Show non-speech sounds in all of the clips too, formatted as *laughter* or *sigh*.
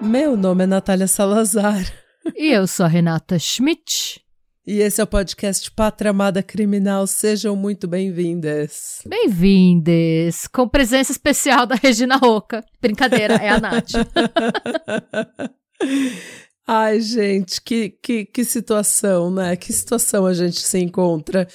Meu nome é Natália Salazar. E eu sou a Renata Schmidt. E esse é o podcast Pátria Amada Criminal. Sejam muito bem-vindas. Bem-vindes! Com presença especial da Regina Roca. Brincadeira, é a *laughs* Nath. *laughs* Ai, gente, que, que, que situação, né? Que situação a gente se encontra.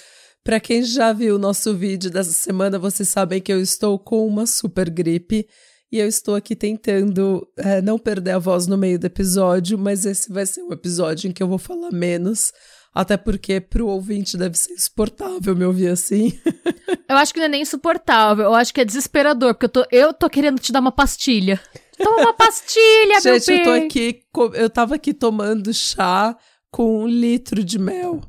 Para quem já viu o nosso vídeo dessa semana, vocês sabem que eu estou com uma super gripe e eu estou aqui tentando é, não perder a voz no meio do episódio, mas esse vai ser um episódio em que eu vou falar menos. Até porque pro ouvinte deve ser insuportável me ouvir assim. *laughs* eu acho que não é nem insuportável, eu acho que é desesperador, porque eu tô, eu tô querendo te dar uma pastilha. Toma uma pastilha, *laughs* meu Gente, eu tô aqui, eu tava aqui tomando chá com um litro de mel.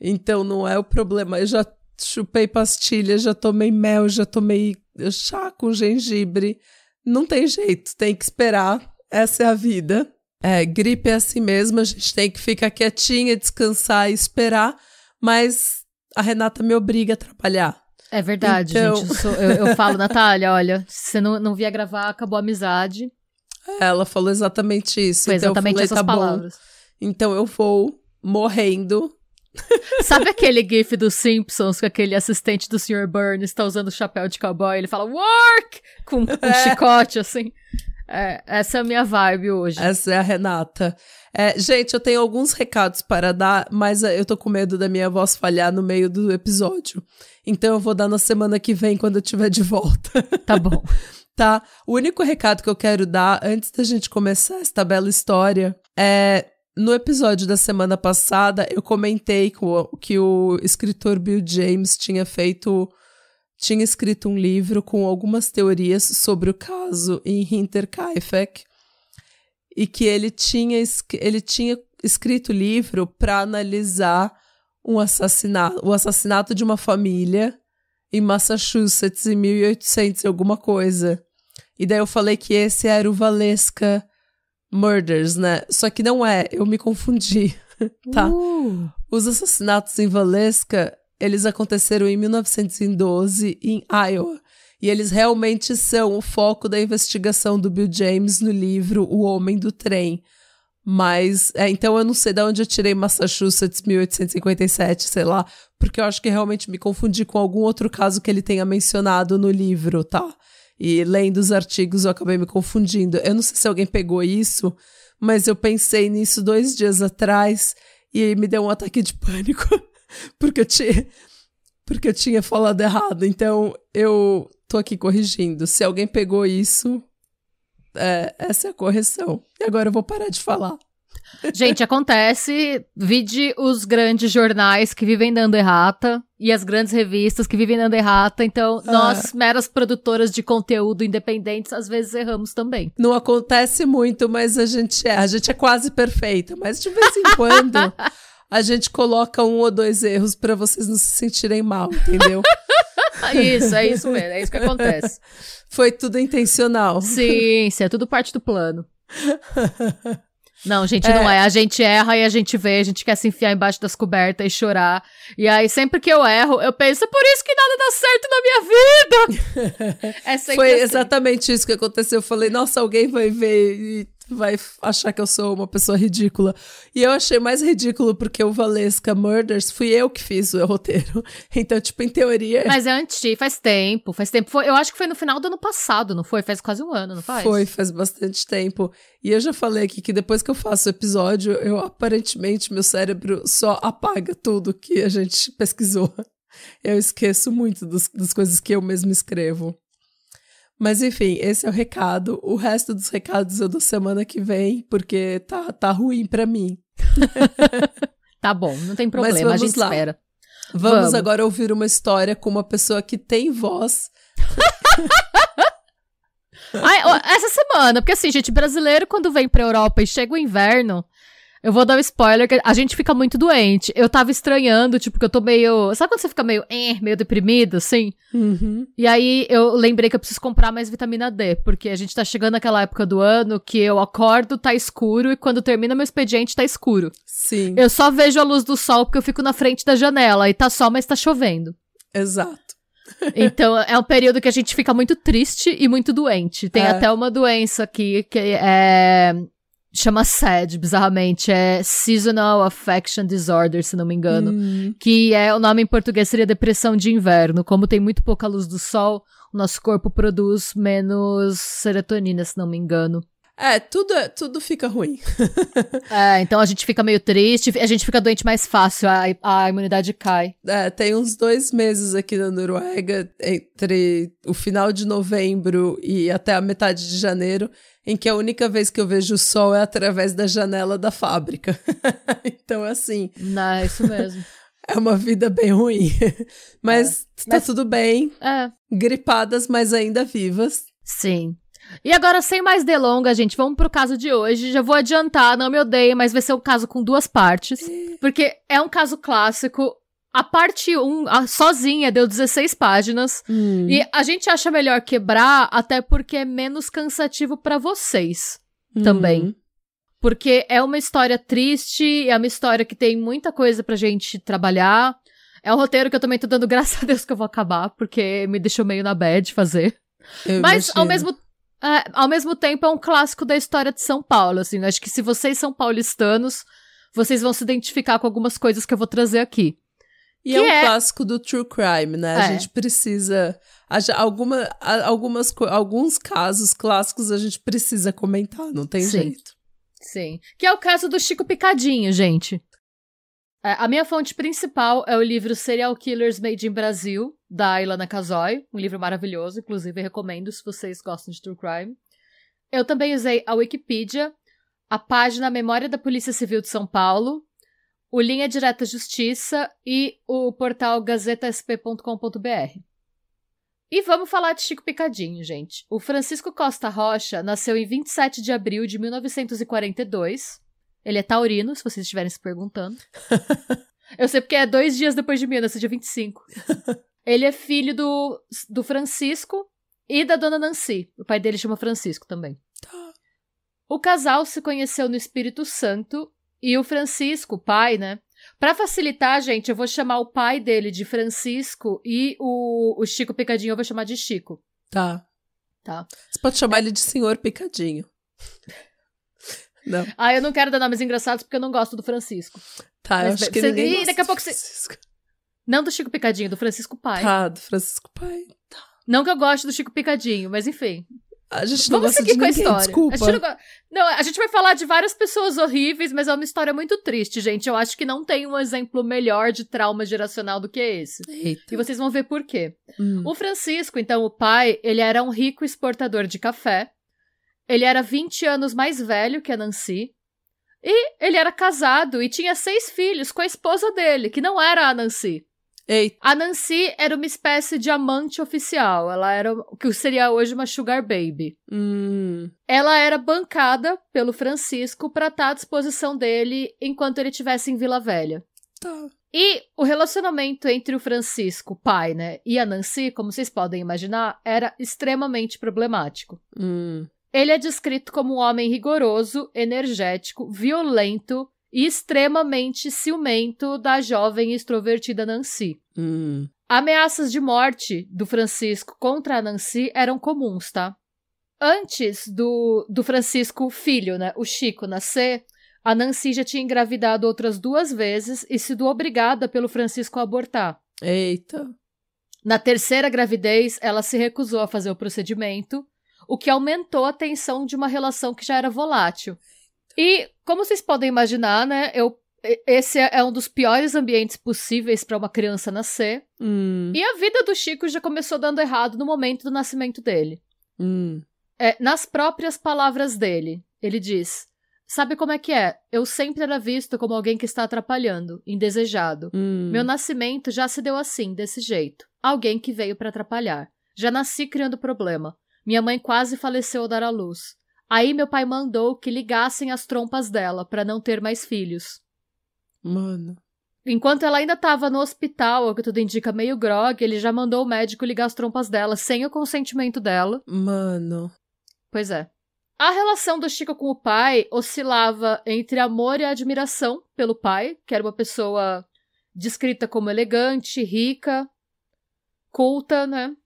Então não é o problema. Eu já chupei pastilha, já tomei mel, já tomei chá com gengibre. Não tem jeito, tem que esperar. Essa é a vida. É, gripe é assim mesmo, a gente tem que ficar quietinha, descansar e esperar, mas a Renata me obriga a trabalhar. É verdade, então... gente. Eu, sou, eu, eu, falo, *laughs* Natália, olha, se você não, não via gravar, acabou a amizade. Ela falou exatamente isso. Foi então exatamente falei, essas tá palavras. Bom, então eu vou morrendo. Sabe *laughs* aquele gif dos Simpsons com aquele assistente do Sr. Burns está usando o chapéu de cowboy? Ele fala work com, com um chicote assim. É, essa é a minha vibe hoje. Essa é a Renata. É, gente, eu tenho alguns recados para dar, mas eu tô com medo da minha voz falhar no meio do episódio. Então eu vou dar na semana que vem, quando eu estiver de volta. *laughs* Tá bom. *laughs* tá? O único recado que eu quero dar antes da gente começar esta bela história é. No episódio da semana passada, eu comentei que o escritor Bill James tinha feito tinha escrito um livro com algumas teorias sobre o caso em Hinterkaifeck e que ele tinha, ele tinha escrito o livro para analisar um assassinato, o assassinato de uma família em Massachusetts em 1800 alguma coisa. E daí eu falei que esse era o Valesca Murders, né? Só que não é, eu me confundi, *laughs* tá? Uh. Os assassinatos em Valesca eles aconteceram em 1912 em Iowa. E eles realmente são o foco da investigação do Bill James no livro O Homem do Trem. Mas, é, então eu não sei de onde eu tirei Massachusetts 1857, sei lá, porque eu acho que realmente me confundi com algum outro caso que ele tenha mencionado no livro, tá? E lendo os artigos eu acabei me confundindo. Eu não sei se alguém pegou isso, mas eu pensei nisso dois dias atrás e me deu um ataque de pânico. *laughs* porque eu tinha, porque eu tinha falado errado. Então eu tô aqui corrigindo. Se alguém pegou isso, é, essa é a correção. E agora eu vou parar de falar. Gente, acontece. Vide os grandes jornais que vivem dando errata e as grandes revistas que vivem dando errata. Então, ah. nós, meras produtoras de conteúdo independentes, às vezes erramos também. Não acontece muito, mas a gente é. A gente é quase perfeita. Mas de vez em quando *laughs* a gente coloca um ou dois erros para vocês não se sentirem mal, entendeu? *laughs* isso, é isso mesmo, é isso que acontece. *laughs* Foi tudo intencional. Sim, sim, é tudo parte do plano. *laughs* Não, gente, é. não é. A gente erra e a gente vê, a gente quer se enfiar embaixo das cobertas e chorar. E aí, sempre que eu erro, eu penso, é por isso que nada dá certo na minha vida. é Foi assim. exatamente isso que aconteceu. Eu falei, nossa, alguém vai ver e vai achar que eu sou uma pessoa ridícula. E eu achei mais ridículo porque o Valesca Murders fui eu que fiz o roteiro. *laughs* Então, tipo, em teoria. Mas é antigo, faz tempo, faz tempo. Foi, eu acho que foi no final do ano passado, não foi? Faz quase um ano, não faz? Foi, faz bastante tempo. E eu já falei aqui que depois que eu faço o episódio, eu aparentemente meu cérebro só apaga tudo que a gente *laughs* pesquisou. Eu esqueço muito dos, das coisas que eu mesmo escrevo. Mas enfim, esse é o recado. O resto dos recados eu dou semana que vem, porque tá, tá ruim para mim. *laughs* tá bom, não tem problema, a gente lá. espera. Vamos, vamos agora ouvir uma história com uma pessoa que tem voz. *laughs* Ai, essa semana, porque assim, gente, brasileiro quando vem pra Europa e chega o inverno, Eu vou dar um spoiler, que a gente fica muito doente. Eu tava estranhando, tipo, que eu tô meio. Sabe quando você fica meio, eh, meio deprimido, assim? Uhum. E aí eu lembrei que eu preciso comprar mais vitamina D, porque a gente tá chegando naquela época do ano que eu acordo, tá escuro, e quando termina meu expediente, tá escuro. Sim, Eu só vejo a luz do sol porque eu fico na frente da janela, e tá sol, mas tá chovendo. exato. Então é um período que a gente fica muito triste e muito doente. Tem É. até uma doença aqui que é. Chama SAD, bizarramente. É Seasonal Affection Disorder, se não me engano. Hum, Que é o nome em português seria depressão de inverno. Como tem muito pouca luz do sol, o nosso corpo produz menos serotonina, se não me engano. É, tudo, é- tudo fica ruim. *laughs* É, então a gente fica meio triste, a gente fica doente mais fácil, a, a imunidade cai. É, tem uns dois meses aqui na Noruega, entre o final de novembro e até a metade de janeiro, em que a única vez que eu vejo o sol é através da janela da fábrica. *laughs* então, assim, Não, é isso mesmo. *laughs* é uma vida bem ruim. Mas tá Mas- tudo bem, É. gripadas, mas ainda vivas. Sim. E agora, sem mais delongas, gente, vamos pro caso de hoje. Já vou adiantar, não me odeiem, mas vai ser um caso com duas partes. Porque é um caso clássico. A parte 1, a- sozinha, deu 16 páginas. Hum, E a gente acha melhor quebrar, até porque é menos cansativo pra vocês. também. hum, Porque é uma história triste, é uma história que tem muita coisa pra gente trabalhar. É um roteiro que eu também tô dando *laughs* graças a Deus que eu vou acabar, porque me deixou meio na bad fazer. eu Mas ao imagino. mesmo, é, ao mesmo tempo é um clássico da história de São Paulo, assim. Acho que se vocês são paulistanos, vocês vão se identificar com algumas coisas que eu vou trazer aqui. E é um é- clássico do true crime, né? A É. gente precisa. a alguma, a- algumas, alguns casos clássicos a gente precisa comentar, não tem Sim. jeito. Sim. Que é o caso do Chico Picadinho, gente. É, a minha fonte principal é o livro Serial Killers Made in Brasil, da Ilana Kazoy. Um livro maravilhoso, inclusive recomendo se vocês gostam de true crime. Eu também usei a Wikipedia, a página Memória da Polícia Civil de São Paulo, o Linha Direta Justiça e o portal gazetasp.com.br. E vamos falar de Chico Picadinho, gente. O Francisco Costa Rocha nasceu em 27 de abril de 1942. Ele é taurino, se vocês estiverem se perguntando. *laughs* Eu sei porque é dois dias depois de mim, eu nasci dia 25. *laughs* Ele é filho do, do Francisco e da dona Nancy. O pai dele chama Francisco também. Tá. O casal se conheceu no Espírito Santo e o Francisco, o pai, né? Pra facilitar, gente, eu vou chamar o pai dele de Francisco e o, o Chico Picadinho eu vou chamar de Chico. Tá. Tá. Você pode chamar ele de senhor picadinho. Não. Ah, eu não quero dar nomes engraçados porque eu não gosto do Francisco. Tá, eu Mas acho que você- ninguém daqui a pouco você-. Não do Chico Picadinho, do Francisco Pai. Tá, do Francisco Pai. Não que eu goste do Chico Picadinho, mas enfim. A gente não Vamos gosta seguir de com a ninguém, história. desculpa. A gente, não, não, a gente vai falar de várias pessoas horríveis, mas é uma história muito triste, gente. Eu acho que não tem um exemplo melhor de trauma geracional do que esse. Eita. E vocês vão ver por quê. Hum. O Francisco, então, o pai, ele era um rico exportador de café. Ele era 20 anos mais velho que a Nancy. E ele era casado e tinha seis filhos com a esposa dele, que não era a Nancy. Eita. A Nancy era uma espécie de amante oficial. Ela era o que seria hoje uma sugar baby. Hum. Ela era bancada pelo Francisco para estar à disposição dele enquanto ele estivesse em Vila Velha. Tá. E o relacionamento entre o Francisco, pai, né, e a Nancy, como vocês podem imaginar, era extremamente problemático. Hum. Ele é descrito como um homem rigoroso, energético, violento e extremamente ciumento da jovem extrovertida Nancy. Hum. Ameaças de morte do Francisco contra a Nancy eram comuns, tá? Antes do, do Francisco filho, né, o Chico, nascer, a Nancy já tinha engravidado outras duas vezes e sido obrigada pelo Francisco a abortar. Eita. Na terceira gravidez, ela se recusou a fazer o procedimento, o que aumentou a tensão de uma relação que já era volátil. E, como vocês podem imaginar, né, eu, esse é um dos piores ambientes possíveis para uma criança nascer. Hum. E a vida do Chico já começou dando errado no momento do nascimento dele. Hum. É, nas próprias palavras dele, ele diz: Sabe como é que é? Eu sempre era visto como alguém que está atrapalhando, indesejado. Hum. Meu nascimento já se deu assim, desse jeito. Alguém que veio para atrapalhar. Já nasci criando problema. Minha mãe quase faleceu ao dar à luz. Aí meu pai mandou que ligassem as trompas dela para não ter mais filhos. Mano. Enquanto ela ainda estava no hospital, o que tudo indica meio grog, ele já mandou o médico ligar as trompas dela sem o consentimento dela. Mano. Pois é. A relação do Chico com o pai oscilava entre amor e admiração pelo pai, que era uma pessoa descrita como elegante, rica, culta, né?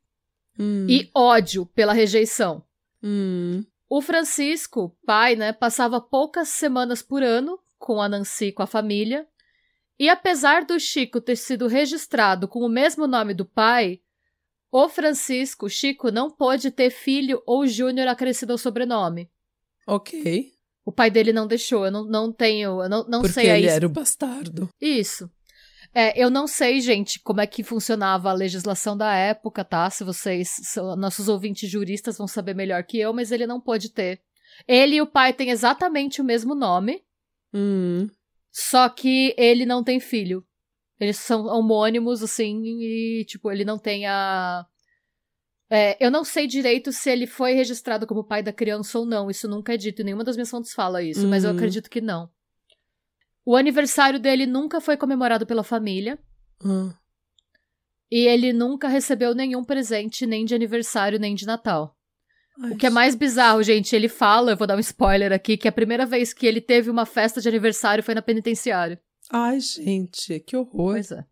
Hum. E ódio pela rejeição. Hum. O Francisco, pai, né, passava poucas semanas por ano com a Nancy e com a família. E apesar do Chico ter sido registrado com o mesmo nome do pai, o Francisco, Chico, não pôde ter filho ou Júnior acrescido ao sobrenome. Ok. O pai dele não deixou, eu não, não tenho, eu não, não Porque sei ele aí. era o bastardo. Isso. É, eu não sei, gente, como é que funcionava a legislação da época, tá? Se vocês, nossos ouvintes juristas vão saber melhor que eu, mas ele não pôde ter. Ele e o pai têm exatamente o mesmo nome, Hum. só que ele não tem filho. Eles são homônimos, assim, e, tipo, ele não tem a. É, eu não sei direito se ele foi registrado como pai da criança ou não. Isso nunca é dito. Nenhuma das minhas fontes fala isso, mas eu Uhum. acredito que não. O aniversário dele nunca foi comemorado pela família. Ah. E ele nunca recebeu nenhum presente, nem de aniversário, nem de Natal. Ai, O que é mais bizarro, gente, ele fala, eu vou dar um spoiler aqui, que a primeira vez que ele teve uma festa de aniversário foi na penitenciária. Ai, gente, que horror. Pois é.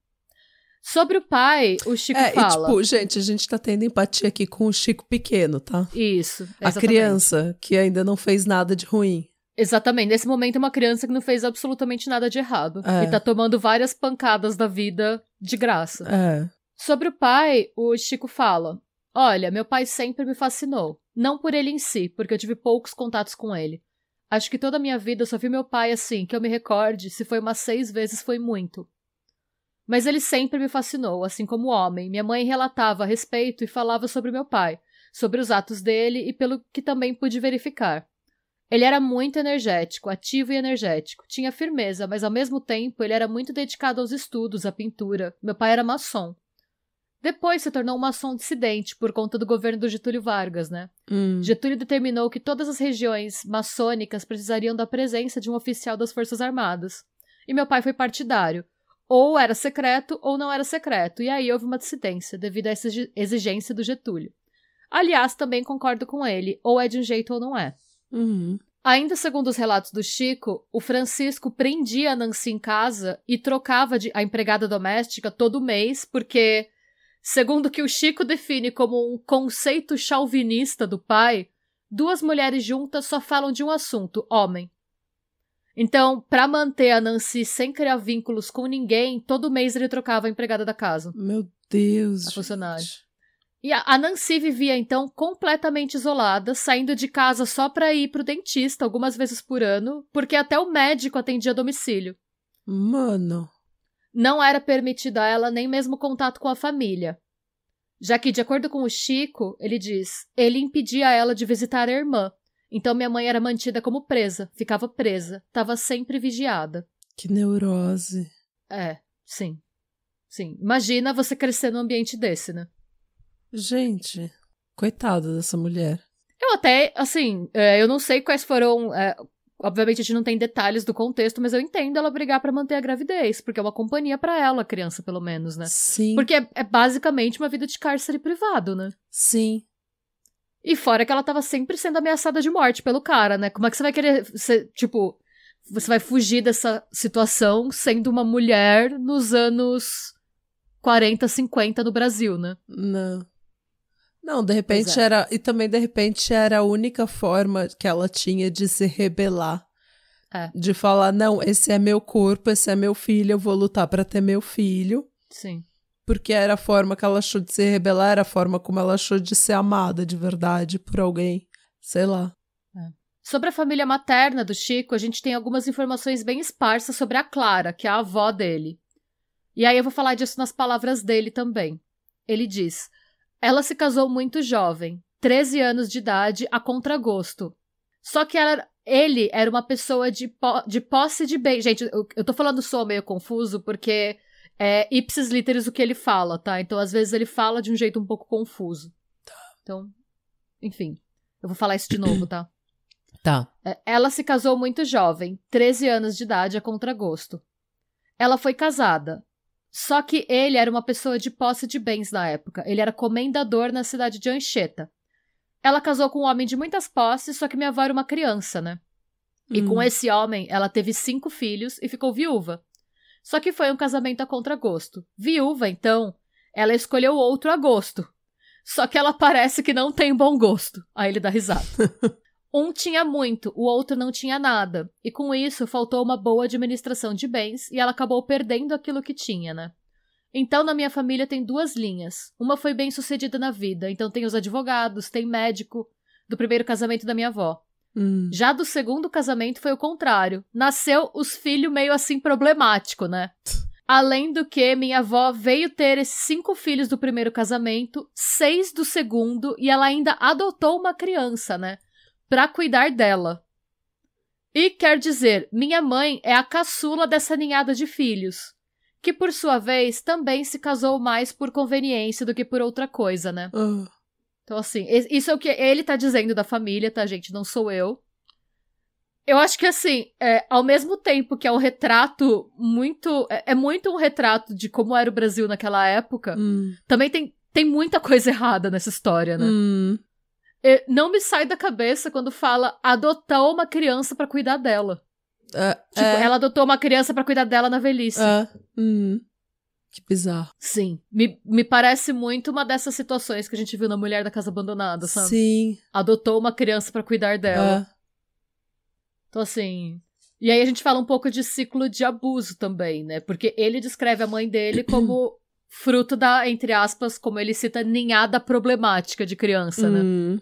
Sobre o pai, o Chico é, fala. e tipo, gente, a gente tá tendo empatia aqui com o Chico pequeno, tá? Isso. A exatamente. criança que ainda não fez nada de ruim. Exatamente. Nesse momento é uma criança que não fez absolutamente nada de errado. É. E tá tomando várias pancadas da vida de graça. É. Sobre o pai, o Chico fala: Olha, meu pai sempre me fascinou. Não por ele em si, porque eu tive poucos contatos com ele. Acho que toda a minha vida eu só vi meu pai assim, que eu me recorde, se foi umas seis vezes foi muito. Mas ele sempre me fascinou, assim como homem. Minha mãe relatava a respeito e falava sobre meu pai, sobre os atos dele e pelo que também pude verificar. Ele era muito energético, ativo e energético. Tinha firmeza, mas ao mesmo tempo ele era muito dedicado aos estudos, à pintura. Meu pai era maçom. Depois se tornou um maçom dissidente por conta do governo do Getúlio Vargas, né? Hum. Getúlio determinou que todas as regiões maçônicas precisariam da presença de um oficial das Forças Armadas. E meu pai foi partidário. Ou era secreto ou não era secreto. E aí houve uma dissidência devido a essa exi- exigência do Getúlio. Aliás, também concordo com ele. Ou é de um jeito ou não é. Hum. Ainda segundo os relatos do Chico, o Francisco prendia a Nancy em casa e trocava de, a empregada doméstica todo mês, porque, segundo o que o Chico define como um conceito chauvinista do pai, duas mulheres juntas só falam de um assunto, homem. Então, para manter a Nancy sem criar vínculos com ninguém, todo mês ele trocava a empregada da casa. Meu Deus. A funcionária. gente. E a, Nancy vivia então completamente isolada, saindo de casa só pra ir pro dentista algumas vezes por ano, porque até o médico atendia a domicílio. Mano. Não era permitido a ela nem mesmo contato com a família. Já que, de acordo com o Chico, ele diz, ele impedia ela de visitar a irmã. Então minha mãe era mantida como presa, ficava presa, estava sempre vigiada. Que neurose. É, sim. Sim. Imagina você crescer num ambiente desse, né? Gente, coitada dessa mulher. Eu até, assim, é, eu não sei quais foram. é, obviamente a gente não tem detalhes do contexto, mas eu entendo ela brigar pra manter a gravidez, porque é uma companhia pra ela, a criança, pelo menos, né? Sim. Porque é, é basicamente uma vida de cárcere privado, né? Sim. E fora que ela tava sempre sendo ameaçada de morte pelo cara, né? Como é que você vai querer. Ser, tipo, você vai fugir dessa situação sendo uma mulher nos anos 40, 50 no Brasil, né? Não. Não, de repente é. era. E também, de repente, era a única forma que ela tinha de se rebelar. É. De falar, não, esse é meu corpo, esse é meu filho, eu vou lutar pra ter meu filho. Sim. Porque era a forma que ela achou de se rebelar, era a forma como ela achou de ser amada de verdade por alguém. Sei lá. Sobre a família materna do Chico, a gente tem algumas informações bem esparsas sobre a Clara, que é a avó dele. E aí eu vou falar disso nas palavras dele também. Ele diz: Ela se casou muito jovem, 13 anos de idade, a contragosto. Só que ela, ele era uma pessoa de, po- de posse de bem. Gente, eu, eu tô falando só meio confuso porque é ipsis literis o que ele fala, tá? Então às vezes ele fala de um jeito um pouco confuso. Então, enfim. Eu vou falar isso de novo, tá? *clears throat* Tá. É, ela se casou muito jovem, 13 anos de idade a contragosto. Ela foi casada. Só que ele era uma pessoa de posse de bens na época. Ele era comendador na cidade de Anchieta. Ela casou com um homem de muitas posses, só que minha avó era uma criança, né? E Hum. com esse homem, ela teve cinco filhos e ficou viúva. Só que foi um casamento a contragosto. Viúva, então, ela escolheu outro a gosto. Só que ela parece que não tem bom gosto. Aí ele dá risada. *laughs* um tinha muito, o outro não tinha nada. E com isso, faltou uma boa administração de bens e ela acabou perdendo aquilo que tinha, né? Então, na minha família tem duas linhas. Uma foi bem sucedida na vida, então tem os advogados, tem médico, do primeiro casamento da minha avó. Hum. Já do segundo casamento foi o contrário. Nasceu os filhos meio assim problemático, né? Além do que, minha avó veio ter esses cinco filhos do primeiro casamento, seis do segundo, e ela ainda adotou uma criança, né? Pra cuidar dela. E quer dizer, minha mãe é a caçula dessa ninhada de filhos. Que por sua vez também se casou mais por conveniência do que por outra coisa, né? Ah. Então, assim, isso é o que ele tá dizendo da família, tá, gente? Não sou eu. Eu acho que, assim, é, ao mesmo tempo que é um retrato muito. É, é muito um retrato de como era o Brasil naquela época, Hum. também tem, tem muita coisa errada nessa história, né? Hum. É, não me sai da cabeça quando fala adotar uma criança pra cuidar dela. Ah, Tipo, é. ela adotou uma criança pra cuidar dela na velhice. Hum. Que bizarro. Sim. Me, me parece muito uma dessas situações que a gente viu na Mulher da Casa Abandonada, sabe? Sim. Adotou uma criança pra cuidar dela. Ah. Então, assim. E aí a gente fala um pouco de ciclo de abuso também, né? Porque ele descreve a mãe dele como fruto da, entre aspas, como ele cita, ninhada problemática de criança, né?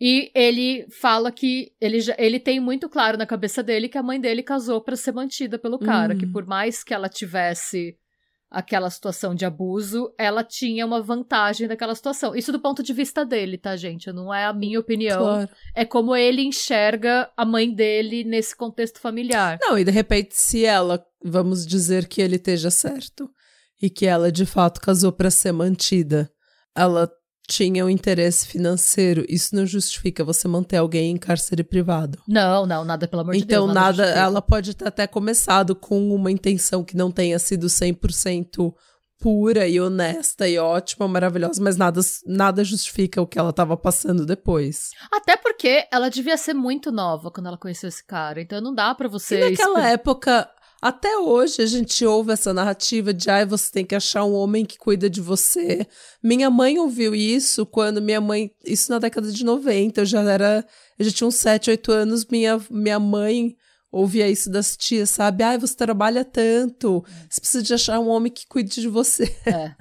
E ele fala que ele, já, ele tem muito claro na cabeça dele que a mãe dele casou pra ser mantida pelo cara, Hum. que por mais que ela tivesse aquela situação de abuso, ela tinha uma vantagem daquela situação. Isso do ponto de vista dele, tá, gente? Não é a minha opinião. Claro. É como ele enxerga a mãe dele nesse contexto familiar. Não, e de repente, se ela, vamos dizer que ele esteja certo, e que ela de fato casou para ser mantida, ela tinha um interesse financeiro, isso não justifica você manter alguém em cárcere privado. Não, não, nada pelo amor de então, Deus. nada, justifica. ela pode ter até começado com uma intenção que não tenha sido 100% pura e honesta e ótima, maravilhosa, mas nada, nada justifica o que ela estava passando depois. Até porque ela devia ser muito nova quando ela conheceu esse cara. Então não dá pra você. E naquela época, até hoje, a gente ouve essa narrativa de ai, você tem que achar um homem que cuida de você. Minha mãe ouviu isso quando minha mãe. Isso na década de 90, eu já era. Eu já tinha uns 7, 8 anos, minha, minha mãe ouvia isso das tias, sabe? Ai, você trabalha tanto, você precisa de achar um homem que cuide de você, É.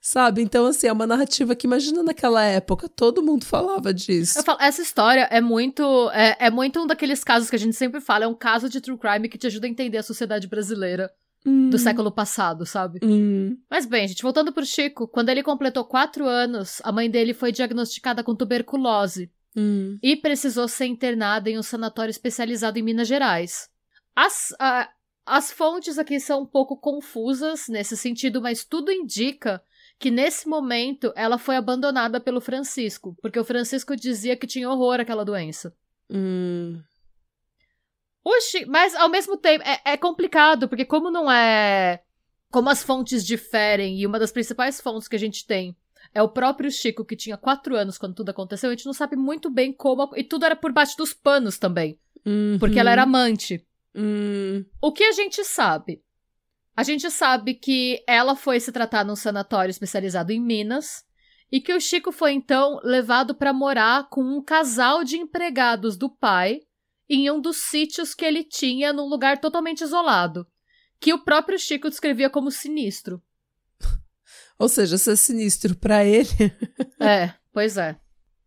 sabe? Então, assim, é uma narrativa que, imagina naquela época, todo mundo falava disso. Eu falo, essa história é muito. É, é muito um daqueles casos que a gente sempre fala. É um caso de true crime que te ajuda a entender a sociedade brasileira Hum, do século passado, sabe? hum, Mas bem, gente, voltando pro Chico, quando ele completou quatro anos, a mãe dele foi diagnosticada com tuberculose. hum. e precisou ser internada em um sanatório especializado em Minas Gerais. As, a- as fontes aqui são um pouco confusas nesse sentido, mas tudo indica que nesse momento ela foi abandonada pelo Francisco, porque o Francisco dizia que tinha horror àquela doença. Hum. Oxi, mas ao mesmo tempo é, é complicado, porque como não é. Como as fontes diferem, e uma das principais fontes que a gente tem é o próprio Chico, que tinha quatro anos quando tudo aconteceu, a gente não sabe muito bem como. E tudo era por baixo dos panos também, porque ela era amante. Hum. O que a gente sabe? A gente sabe que ela foi se tratar num sanatório especializado em Minas e que o Chico foi então levado para morar com um casal de empregados do pai em um dos sítios que ele tinha num lugar totalmente isolado, que o próprio Chico descrevia como sinistro. *laughs* Ou seja, ser sinistro pra ele. *laughs* É, pois é.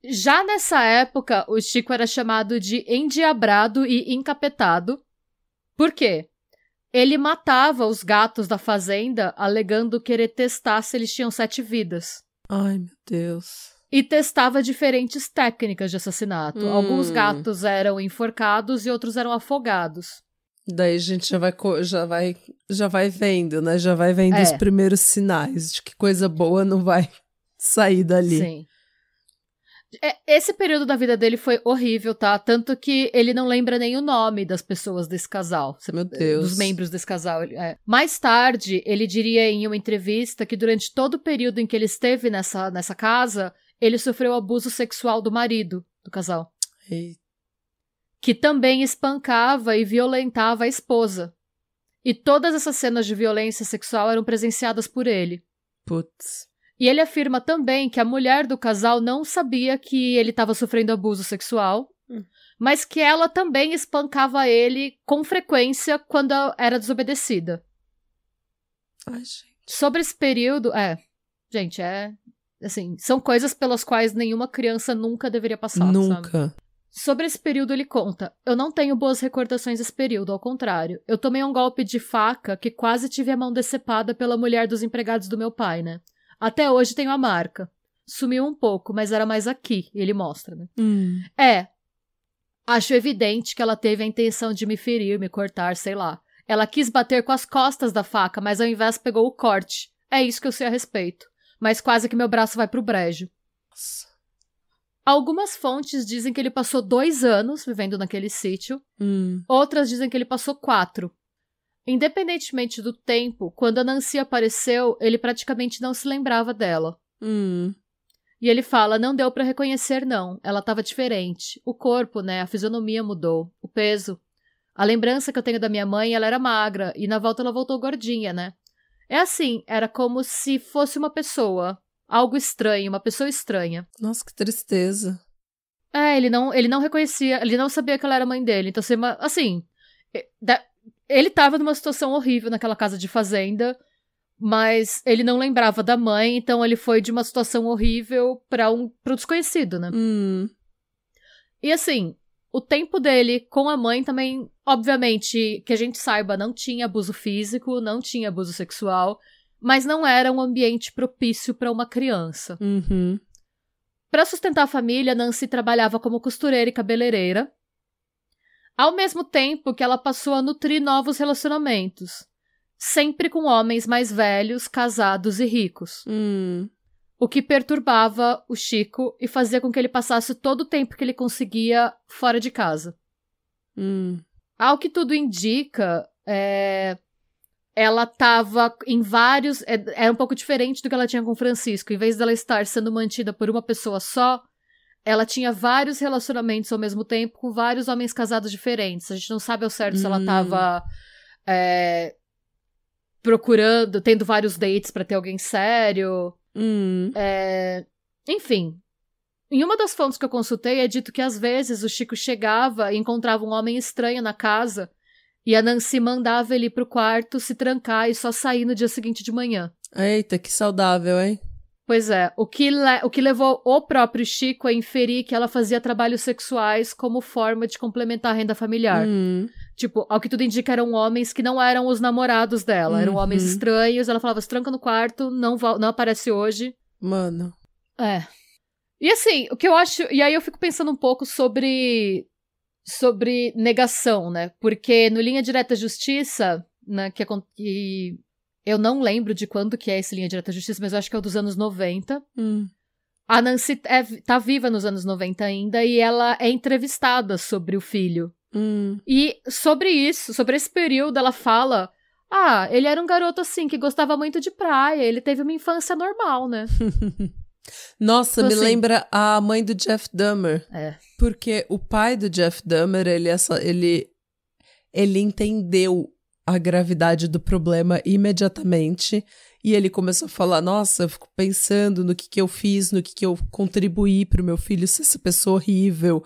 Já nessa época, o Chico era chamado de endiabrado e encapetado. Por quê? Ele matava os gatos da fazenda, alegando querer testar se eles tinham sete vidas. Ai, meu Deus. E testava diferentes técnicas de assassinato. Hum. Alguns gatos eram enforcados e outros eram afogados. Daí a gente já vai, já vai, já vai vendo, né? Já vai vendo É. os primeiros sinais de que coisa boa não vai *laughs* sair dali. Sim. É, esse período da vida dele foi horrível, tá? Tanto que ele não lembra nem o nome das pessoas desse casal. Meu Deus. Dos membros desse casal. É. Mais tarde, ele diria em uma entrevista que durante todo o período em que ele esteve nessa, nessa casa, ele sofreu abuso sexual do marido do casal. Eita. Que também espancava e violentava a esposa. E todas essas cenas de violência sexual eram presenciadas por ele. Putz. E ele afirma também que a mulher do casal não sabia que ele estava sofrendo abuso sexual, hum. mas que ela também espancava ele com frequência quando era desobedecida. Ai, gente. Sobre esse período, é. Gente, é. Assim, são coisas pelas quais nenhuma criança nunca deveria passar. Nunca. Sabe? Sobre esse período, ele conta: Eu não tenho boas recordações desse período, ao contrário. Eu tomei um golpe de faca que quase tive a mão decepada pela mulher dos empregados do meu pai, né? Até hoje tenho a marca. Sumiu um pouco, mas era mais aqui, ele mostra, né? Hum. É. Acho evidente que ela teve a intenção de me ferir, me cortar, sei lá. Ela quis bater com as costas da faca, mas ao invés pegou o corte. É isso que eu sei a respeito. Mas quase que meu braço vai pro brejo. Nossa. Algumas fontes dizem que ele passou dois anos vivendo naquele sítio. Hum. Outras dizem que ele passou quatro. Independentemente do tempo, quando a Nancy apareceu, ele praticamente não se lembrava dela. Hum. E ele fala: não deu para reconhecer, não. Ela estava diferente. O corpo, né? A fisionomia mudou. O peso. A lembrança que eu tenho da minha mãe, ela era magra. E na volta ela voltou gordinha, né? É assim, era como se fosse uma pessoa. Algo estranho, uma pessoa estranha. Nossa, que tristeza. É, ele não, ele não reconhecia, ele não sabia que ela era mãe dele. Então, assim, ele tava numa situação horrível naquela casa de fazenda, mas ele não lembrava da mãe, então ele foi de uma situação horrível para um pro desconhecido, né? Hum. E assim, o tempo dele com a mãe também, obviamente, que a gente saiba, não tinha abuso físico, não tinha abuso sexual, mas não era um ambiente propício para uma criança. Uhum. Para sustentar a família, Nancy trabalhava como costureira e cabeleireira ao mesmo tempo que ela passou a nutrir novos relacionamentos, sempre com homens mais velhos, casados e ricos. Hum. O que perturbava o Chico e fazia com que ele passasse todo o tempo que ele conseguia fora de casa. Hum. Ao que tudo indica, é... ela estava em vários. É, era um pouco diferente do que ela tinha com Francisco. Em vez dela estar sendo mantida por uma pessoa só, ela tinha vários relacionamentos ao mesmo tempo com vários homens casados diferentes. A gente não sabe ao certo hum. se ela hum. tava é, procurando, tendo vários dates para ter alguém sério. Hum. É, enfim. Em uma das fontes que eu consultei é dito que às vezes o Chico chegava e encontrava um homem estranho na casa e a Nancy mandava ele pro quarto se trancar e só sair no dia seguinte de manhã. Eita, que saudável, hein? Pois é, o que, o que levou o próprio Chico a inferir que ela fazia trabalhos sexuais como forma de complementar a renda familiar. Uhum. Tipo, ao que tudo indica, eram homens que não eram os namorados dela, uhum. eram homens estranhos. Ela falava: se tranca no quarto, não, não aparece hoje. Mano. É. E assim, o que eu acho. E aí eu fico pensando um pouco sobre. Sobre negação, né? Porque no Linha Direta Justiça, né, que, que eu não lembro de quando que é esse Linha Direta Justiça, mas eu acho que é o dos anos 90. Hum. A Nancy é, tá viva nos anos 90 ainda e ela é entrevistada sobre o filho. Hum. E sobre isso, sobre esse período, ela fala: Ah, ele era um garoto assim que gostava muito de praia, ele teve uma infância normal, né? *laughs* Nossa, então, me assim, lembra a mãe do Jeff Dahmer. É. Porque o pai do Jeff Dahmer, ele, ele, ele entendeu a gravidade do problema imediatamente. E ele começou a falar: Nossa, eu fico pensando no que, que eu fiz, no que, que eu contribuí para o meu filho ser essa pessoa horrível,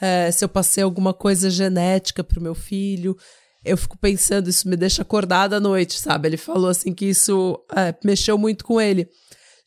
é, se eu passei alguma coisa genética para o meu filho. Eu fico pensando, isso me deixa acordada à noite, sabe? Ele falou assim que isso é, mexeu muito com ele.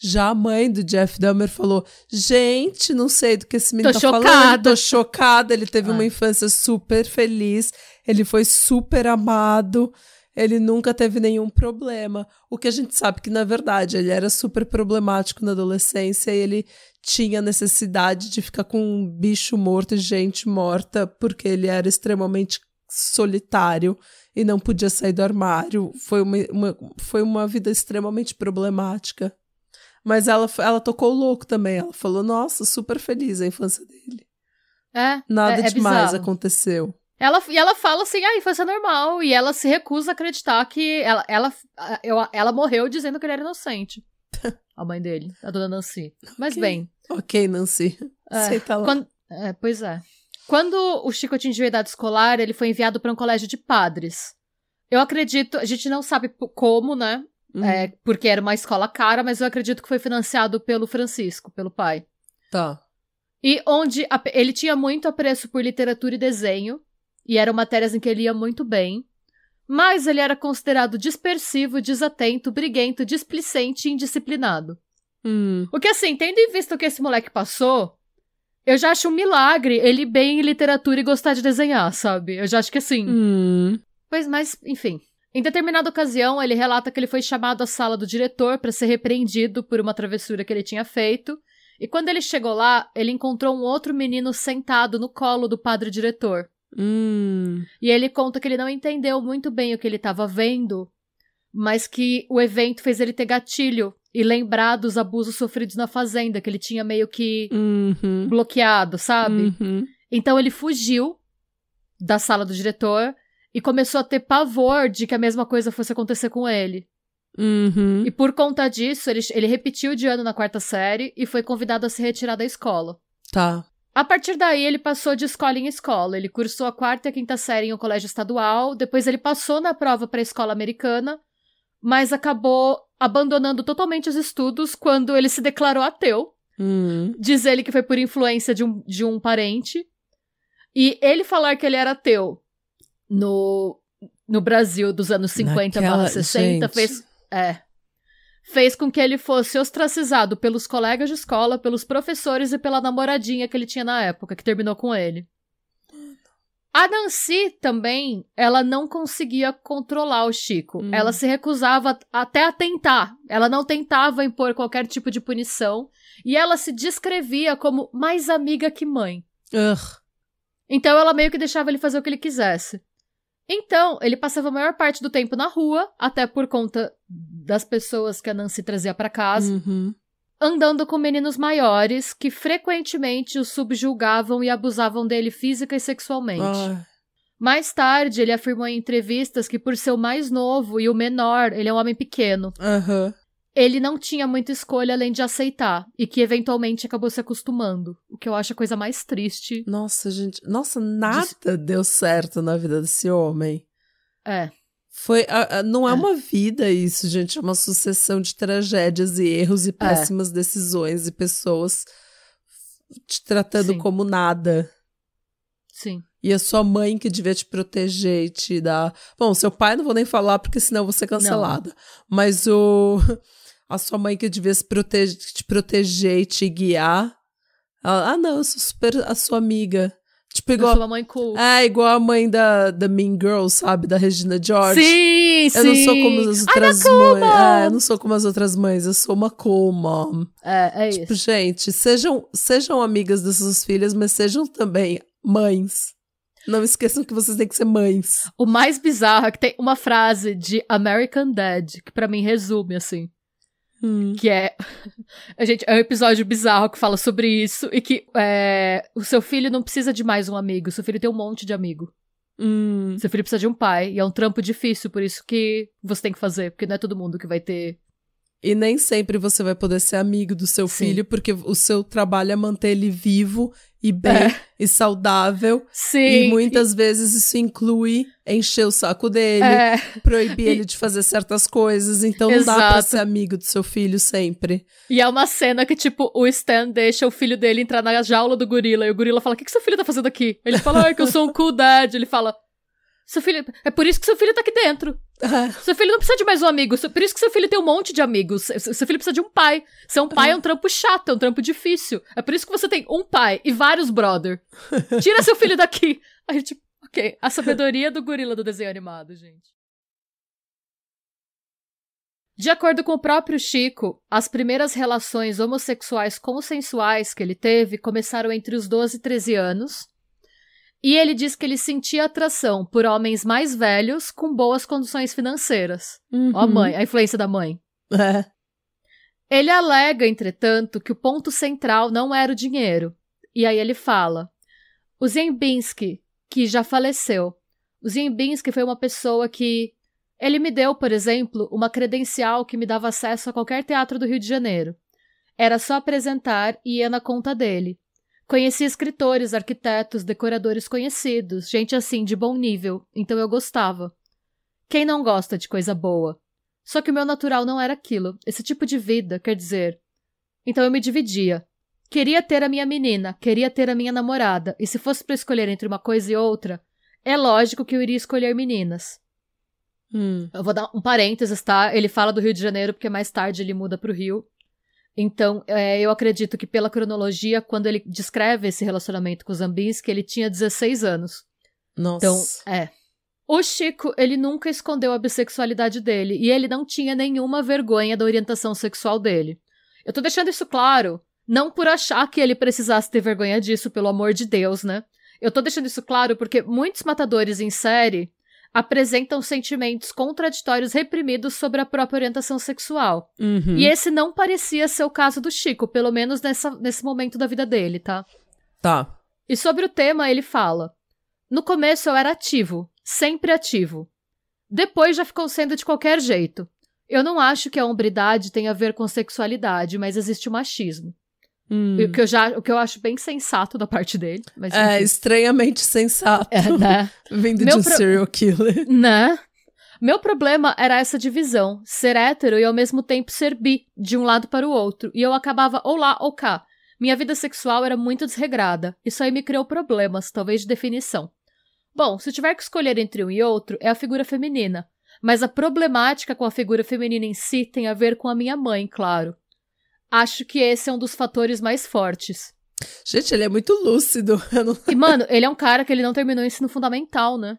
Já a mãe do Jeff Dahmer falou: Gente, não sei do que esse menino tô tá chocada. falando. Tô chocada. Ele teve ah. uma infância super feliz. Ele foi super amado. Ele nunca teve nenhum problema. O que a gente sabe que, na verdade, ele era super problemático na adolescência e ele tinha necessidade de ficar com um bicho morto e gente morta porque ele era extremamente solitário e não podia sair do armário. Foi uma, uma foi uma vida extremamente problemática. Mas ela, ela tocou louco também. Ela falou, nossa, super feliz a infância dele. É. Nada é, é demais bizarro. aconteceu. Ela, e ela fala assim, ah, infância é normal. E ela se recusa a acreditar que ela, ela, eu, ela morreu dizendo que ele era inocente. *laughs* a mãe dele, a dona Nancy. Mas Ok. bem. Ok, Nancy. É, Senta lá. Quando- é, pois é. Quando o Chico atingiu a idade escolar, ele foi enviado para um colégio de padres. Eu acredito, a gente não sabe como, né? Hum, É, porque era uma escola cara, mas eu acredito que foi financiado pelo Francisco, pelo pai. Tá. E onde a- ele tinha muito apreço por literatura e desenho, e eram matérias em que ele ia muito bem, mas ele era considerado dispersivo, desatento, briguento, displicente e indisciplinado. Hum, O que assim, tendo em vista o que esse moleque passou, eu já acho um milagre ele ir bem em literatura e gostar de desenhar, sabe? Eu já acho que assim. hum. Pois, mas, enfim. Em determinada ocasião, ele relata que ele foi chamado à sala do diretor para ser repreendido por uma travessura que ele tinha feito. E quando ele chegou lá, ele encontrou um outro menino sentado no colo do padre diretor. Hum. E ele conta que ele não entendeu muito bem o que ele estava vendo, mas que o evento fez ele ter gatilho e lembrar dos abusos sofridos na fazenda, que ele tinha meio que Uhum. bloqueado, sabe? Uhum. Então ele fugiu da sala do diretor e começou a ter pavor de que a mesma coisa fosse acontecer com ele. Uhum. E por conta disso, ele, ele repetiu de ano na quarta série e foi convidado a se retirar da escola. Tá. A partir daí, ele passou de escola em escola. Ele cursou a quarta e a quinta série em um colégio estadual, depois ele passou na prova para a escola americana, mas acabou abandonando totalmente os estudos quando ele se declarou ateu. Hum. Diz ele que foi por influência de um, de um parente. E ele falar que ele era ateu no, no Brasil dos anos 50 Naquela- 60 gente. fez. É. Fez com que ele fosse ostracizado pelos colegas de escola, pelos professores e pela namoradinha que ele tinha na época, que terminou com ele. A Nancy também, ela não conseguia controlar o Chico. Hum. Ela se recusava até a tentar. Ela não tentava impor qualquer tipo de punição. E ela se descrevia como mais amiga que mãe. Ugh. Então ela meio que deixava ele fazer o que ele quisesse. Então, ele passava a maior parte do tempo na rua, até por conta das pessoas que a Nancy trazia pra casa, Uhum. andando com meninos maiores que frequentemente o subjugavam e abusavam dele física e sexualmente. Ai. Mais tarde, ele afirmou em entrevistas que por ser o mais novo e o menor, ele é um homem pequeno. Aham. Ele não tinha muita escolha além de aceitar, e que eventualmente acabou se acostumando. O que eu acho a coisa mais triste. Nossa, gente. Nossa, nada deu certo na vida desse homem. É. Foi, a- a- não é É. uma vida isso, gente. É uma sucessão de tragédias e erros É. e péssimas decisões e pessoas te tratando Sim. como nada. Sim. E a sua mãe que devia te proteger e te dar. Bom, seu pai não vou nem falar porque senão eu vou ser cancelada. Mas o. A sua mãe que devia se protege, te proteger e te guiar. Ela, ah, não, eu sou super a sua amiga. Tipo, Eu igual. sou uma mãe cool. É, igual a mãe da, da Mean Girl, sabe? Da Regina George. Sim, sim. Eu não sou como as outras cool mães. mom. É, eu não sou como as outras mães, eu sou uma cool mom. É, é Tipo, isso. gente, sejam, sejam amigas das suas filhas, mas sejam também mães. Não esqueçam que vocês têm que ser mães. O mais bizarro é que tem uma frase de American Dad, que pra mim resume, assim. Que é. *laughs* A gente, é um episódio bizarro que fala sobre isso e que é, o seu filho não precisa de mais um amigo, seu filho tem um monte de amigo. Hum. Seu filho precisa de um pai, e é um trampo difícil, por isso que você tem que fazer, porque não é todo mundo que vai ter. E nem sempre você vai poder ser amigo do seu Sim. filho, porque o seu trabalho é manter ele vivo e bem É. e saudável. Sim. E muitas vezes isso inclui encher o saco dele, É, proibir E- ele de fazer certas coisas. Então não dá pra Exato. ser amigo do seu filho sempre. e é uma cena que, tipo, o Stan deixa o filho dele entrar na jaula do gorila, e o gorila fala: O que, que seu filho tá fazendo aqui? Ele fala: Ah, que eu sou um cool dad. Ele fala: Seu filho. É por isso que seu filho tá aqui dentro. Seu filho não precisa de mais um amigo. Por isso que seu filho tem um monte de amigos. Seu filho precisa de um pai. Ser um pai é um trampo chato, é um trampo difícil. É por isso que você tem um pai e vários brother. Tira seu filho daqui. *laughs* Aí, tipo, ok. A sabedoria do gorila do desenho animado, gente. De acordo com o próprio Chico, as primeiras relações homossexuais consensuais que ele teve começaram entre os 12 e 13 anos. E ele diz que ele sentia atração por homens mais velhos com boas condições financeiras. Ó a Uhum. mãe, a influência da mãe. É. Ele alega, entretanto, que o ponto central não era o dinheiro. E aí ele fala: o Zembinski, que já faleceu. O Zembinski foi uma pessoa que. Ele me deu, por exemplo, uma credencial que me dava acesso a qualquer teatro do Rio de Janeiro. Era só apresentar e ia na conta dele. Conheci escritores, arquitetos, decoradores conhecidos, gente assim, de bom nível, então eu gostava. Quem não gosta de coisa boa? Só que o meu natural não era aquilo, esse tipo de vida, quer dizer. Então eu me dividia. Queria ter a minha menina, queria ter a minha namorada, e se fosse para escolher entre uma coisa e outra, é lógico que eu iria escolher meninas. Hum. Eu vou dar um parênteses, tá? Ele fala do Rio de Janeiro porque mais tarde ele muda pro Rio. Então, é, eu acredito que pela cronologia, quando ele descreve esse relacionamento com Zambinski, ele tinha 16 anos. Nossa. Então, é. O Chico, ele nunca escondeu a bissexualidade dele e ele não tinha nenhuma vergonha da orientação sexual dele. Eu tô deixando isso claro, não por achar que ele precisasse ter vergonha disso, pelo amor de Deus, né? Eu tô deixando isso claro porque muitos matadores em série apresentam sentimentos contraditórios reprimidos sobre a própria orientação sexual. Uhum. E esse não parecia ser o caso do Chico, pelo menos nessa, nesse momento da vida dele, tá? Tá. E sobre o tema, ele fala: No começo eu era ativo, sempre ativo. Depois já ficou sendo de qualquer jeito. Eu não acho que a hombridade tenha a ver com sexualidade, mas existe o machismo. Hum. O, que eu já, o que eu acho bem sensato da parte dele. Mas, É, enfim. estranhamente sensato. É, né? *laughs* Vindo Meu de um pro- serial killer. Né? Meu problema era essa divisão, ser hétero e ao mesmo tempo ser bi, de um lado para o outro, e eu acabava ou lá ou cá. Minha vida sexual era muito desregrada. Isso aí me criou problemas, talvez de definição. Bom, se tiver que escolher entre um e outro, é a figura feminina. Mas a problemática com a figura feminina em si tem a ver com a minha mãe, claro. Acho que esse é um dos fatores mais fortes. Gente, ele é muito lúcido. *laughs* Não... E, mano, ele é um cara que ele não terminou o ensino fundamental, né?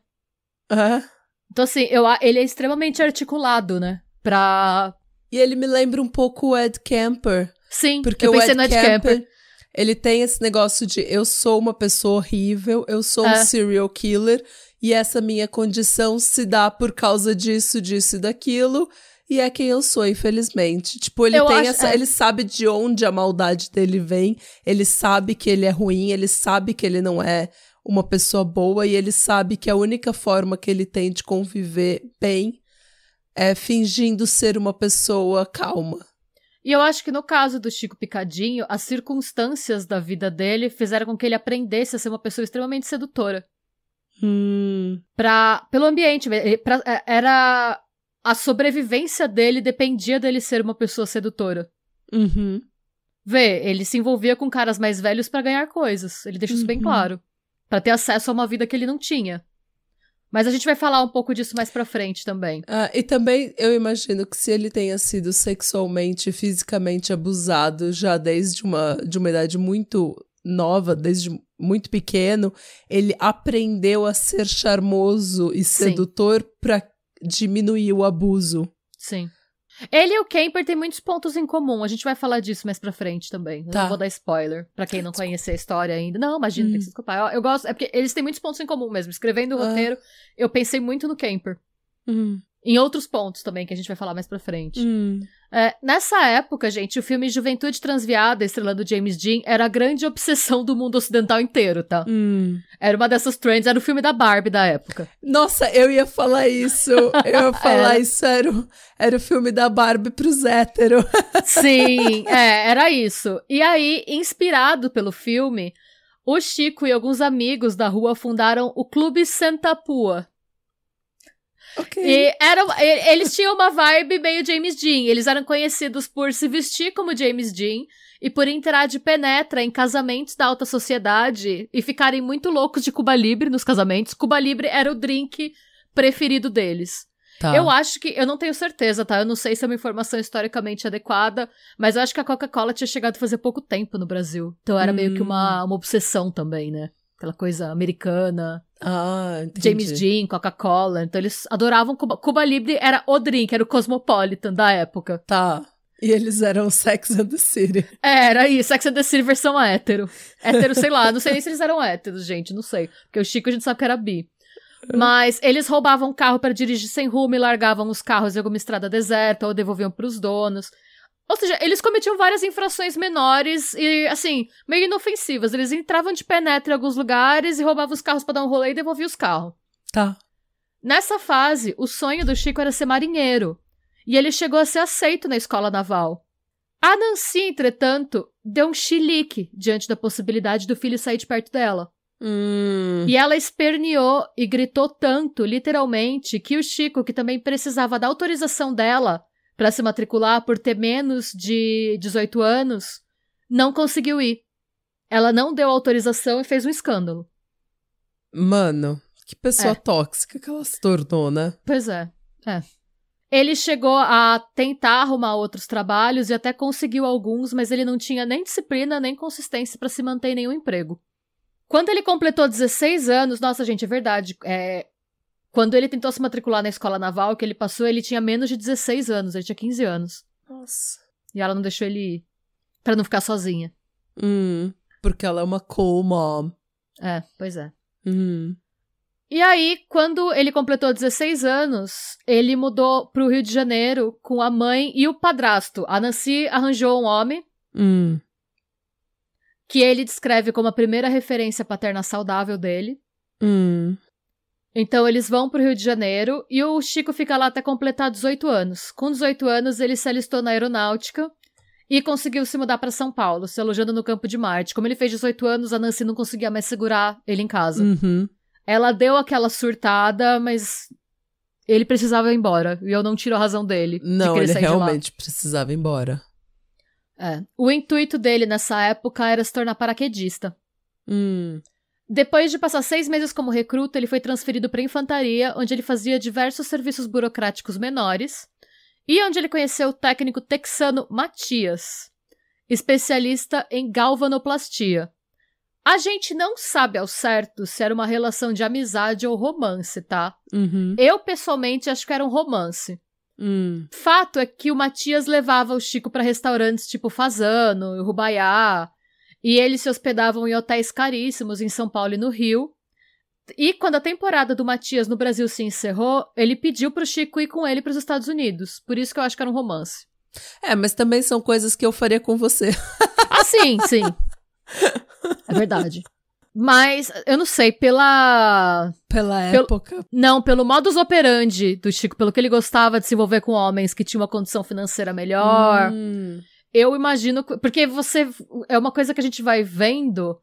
É. Então, assim, eu, ele é extremamente articulado, né? Pra. E ele me lembra um pouco o Ed Kemper. Sim, Porque eu o pensei Ed no Ed Kemper, Kemper. ele tem esse negócio de eu sou uma pessoa horrível, eu sou um É. serial killer, e essa minha condição se dá por causa disso, disso e daquilo. E é quem eu sou, infelizmente. Tipo, ele Eu tem acho- essa. é. Ele sabe de onde a maldade dele vem. Ele sabe que ele é ruim, ele sabe que ele não é uma pessoa boa, e ele sabe que a única forma que ele tem de conviver bem é fingindo ser uma pessoa calma. E eu acho que no caso do Chico Picadinho, as circunstâncias da vida dele fizeram com que ele aprendesse a ser uma pessoa extremamente sedutora. Hum. Pra, pelo ambiente. ele- pra- é, era. A sobrevivência dele dependia dele ser uma pessoa sedutora. Uhum. Vê, ele se envolvia com caras mais velhos pra ganhar coisas. Ele deixa isso bem Uhum. claro. Pra ter acesso a uma vida que ele não tinha. Mas a gente vai falar um pouco disso mais pra frente também. Ah, e também eu imagino que se ele tenha sido sexualmente e fisicamente abusado já desde uma, de uma idade muito nova, desde muito pequeno, ele aprendeu a ser charmoso e sedutor pra diminuir o abuso. Sim. Ele e o Kemper têm muitos pontos em comum. A gente vai falar disso mais pra frente também. Tá. não vou dar spoiler pra quem não conhecer a história ainda. Não, imagina, tem que Hum. se desculpar. Eu, eu gosto. É porque eles têm muitos pontos em comum mesmo. Escrevendo o Ah. roteiro, eu pensei muito no Kemper. Em outros pontos também, que a gente vai falar mais pra frente. Hum. É, nessa época, gente, o filme Juventude Transviada, estrelando James Dean, era a grande obsessão do mundo ocidental inteiro, tá? Hum. Era uma dessas trends, era o filme da Barbie da época. Nossa, eu ia falar isso. Eu ia *laughs* falar Era. isso. Era o, era o filme da Barbie pros héteros. *laughs* Sim, é, era isso. E aí, inspirado pelo filme, o Chico e alguns amigos da rua fundaram o Clube Santa Pua. Ok. E eram, eles tinham uma vibe meio James Dean. Eles eram conhecidos por se vestir como James Dean e por entrar de penetra em casamentos da alta sociedade e ficarem muito loucos de Cuba Libre nos casamentos. Cuba Libre era o drink preferido deles. Tá. Eu acho que, eu não tenho certeza, tá? Eu não sei se é uma informação historicamente adequada, mas eu acho que a Coca-Cola tinha chegado fazia pouco tempo no Brasil. Então era meio que uma, uma obsessão também, né? Aquela coisa americana. Ah, entendi. James Dean, Coca-Cola. Então eles adoravam Cuba. Cuba Libre era o drink, era o Cosmopolitan da época. Tá. E eles eram Sex and the City. É, era isso, Sex and the City versão hétero. Hétero, sei lá, não sei nem se eles eram héteros, gente, não sei. Porque o Chico a gente sabe que era bi. Mas eles roubavam carro para dirigir sem rumo e largavam os carros em alguma estrada deserta ou devolviam pros donos. Ou seja, eles cometiam várias infrações menores e, assim, meio inofensivas. Eles entravam de penetra em alguns lugares e roubavam os carros para dar um rolê e devolviam os carros. Tá. Nessa fase, o sonho do Chico era ser marinheiro. E ele chegou a ser aceito na escola naval. A Nancy, entretanto, deu um chilique diante da possibilidade do filho sair de perto dela. Hum. E ela esperneou e gritou tanto, literalmente, que o Chico, que também precisava da autorização dela para se matricular por ter menos de 18 anos, não conseguiu ir. Ela não deu autorização e fez um escândalo. Mano, que pessoa É. tóxica que ela se tornou, né? Pois é. É. Ele chegou a tentar arrumar outros trabalhos e até conseguiu alguns, mas ele não tinha nem disciplina nem consistência para se manter em nenhum emprego. Quando ele completou 16 anos, nossa gente, é verdade. É, quando ele tentou se matricular na escola naval, que ele passou, ele tinha menos de 16 anos, ele tinha 15 anos. Nossa. E ela não deixou ele ir. Pra não ficar sozinha. Hum. Porque ela é uma cool mom. É, pois é. Hum. E aí, quando ele completou 16 anos, ele mudou pro Rio de Janeiro com a mãe e o padrasto. A Nancy arranjou um homem Hum. que ele descreve como a primeira referência paterna saudável dele. Hum. Então eles vão pro Rio de Janeiro e o Chico fica lá até completar 18 anos. Com 18 anos, ele se alistou na aeronáutica e conseguiu se mudar para São Paulo, se alojando no Campo de Marte. Como ele fez 18 anos, a Nancy não conseguia mais segurar ele em casa. Uhum. Ela deu aquela surtada, mas ele precisava ir embora. E eu não tiro a razão dele. de Não, ele de lá. realmente precisava ir embora. É. O intuito dele nessa época era se tornar paraquedista. Hum. Depois de passar seis meses como recruta, ele foi transferido para a infantaria, onde ele fazia diversos serviços burocráticos menores, e onde ele conheceu o técnico texano Matias, especialista em galvanoplastia. A gente não sabe ao certo se era uma relação de amizade ou romance, tá? Uhum. Eu, pessoalmente, acho que era um romance. Hum. Fato é que o Matias levava o Chico para restaurantes tipo Fazano e Rubaiá, e eles se hospedavam em hotéis caríssimos em São Paulo e no Rio. E quando a temporada do Matias no Brasil se encerrou, ele pediu pro Chico ir com ele para os Estados Unidos. Por isso que eu acho que era um romance. É, mas também são coisas que eu faria com você. Ah, sim, sim. É verdade. Mas eu não sei, pela Pela Pelo- época. Não, pelo modus operandi do Chico, pelo que ele gostava de se envolver com homens que tinham uma condição financeira melhor. Hum. Eu imagino. que- Porque você. É uma coisa que a gente vai vendo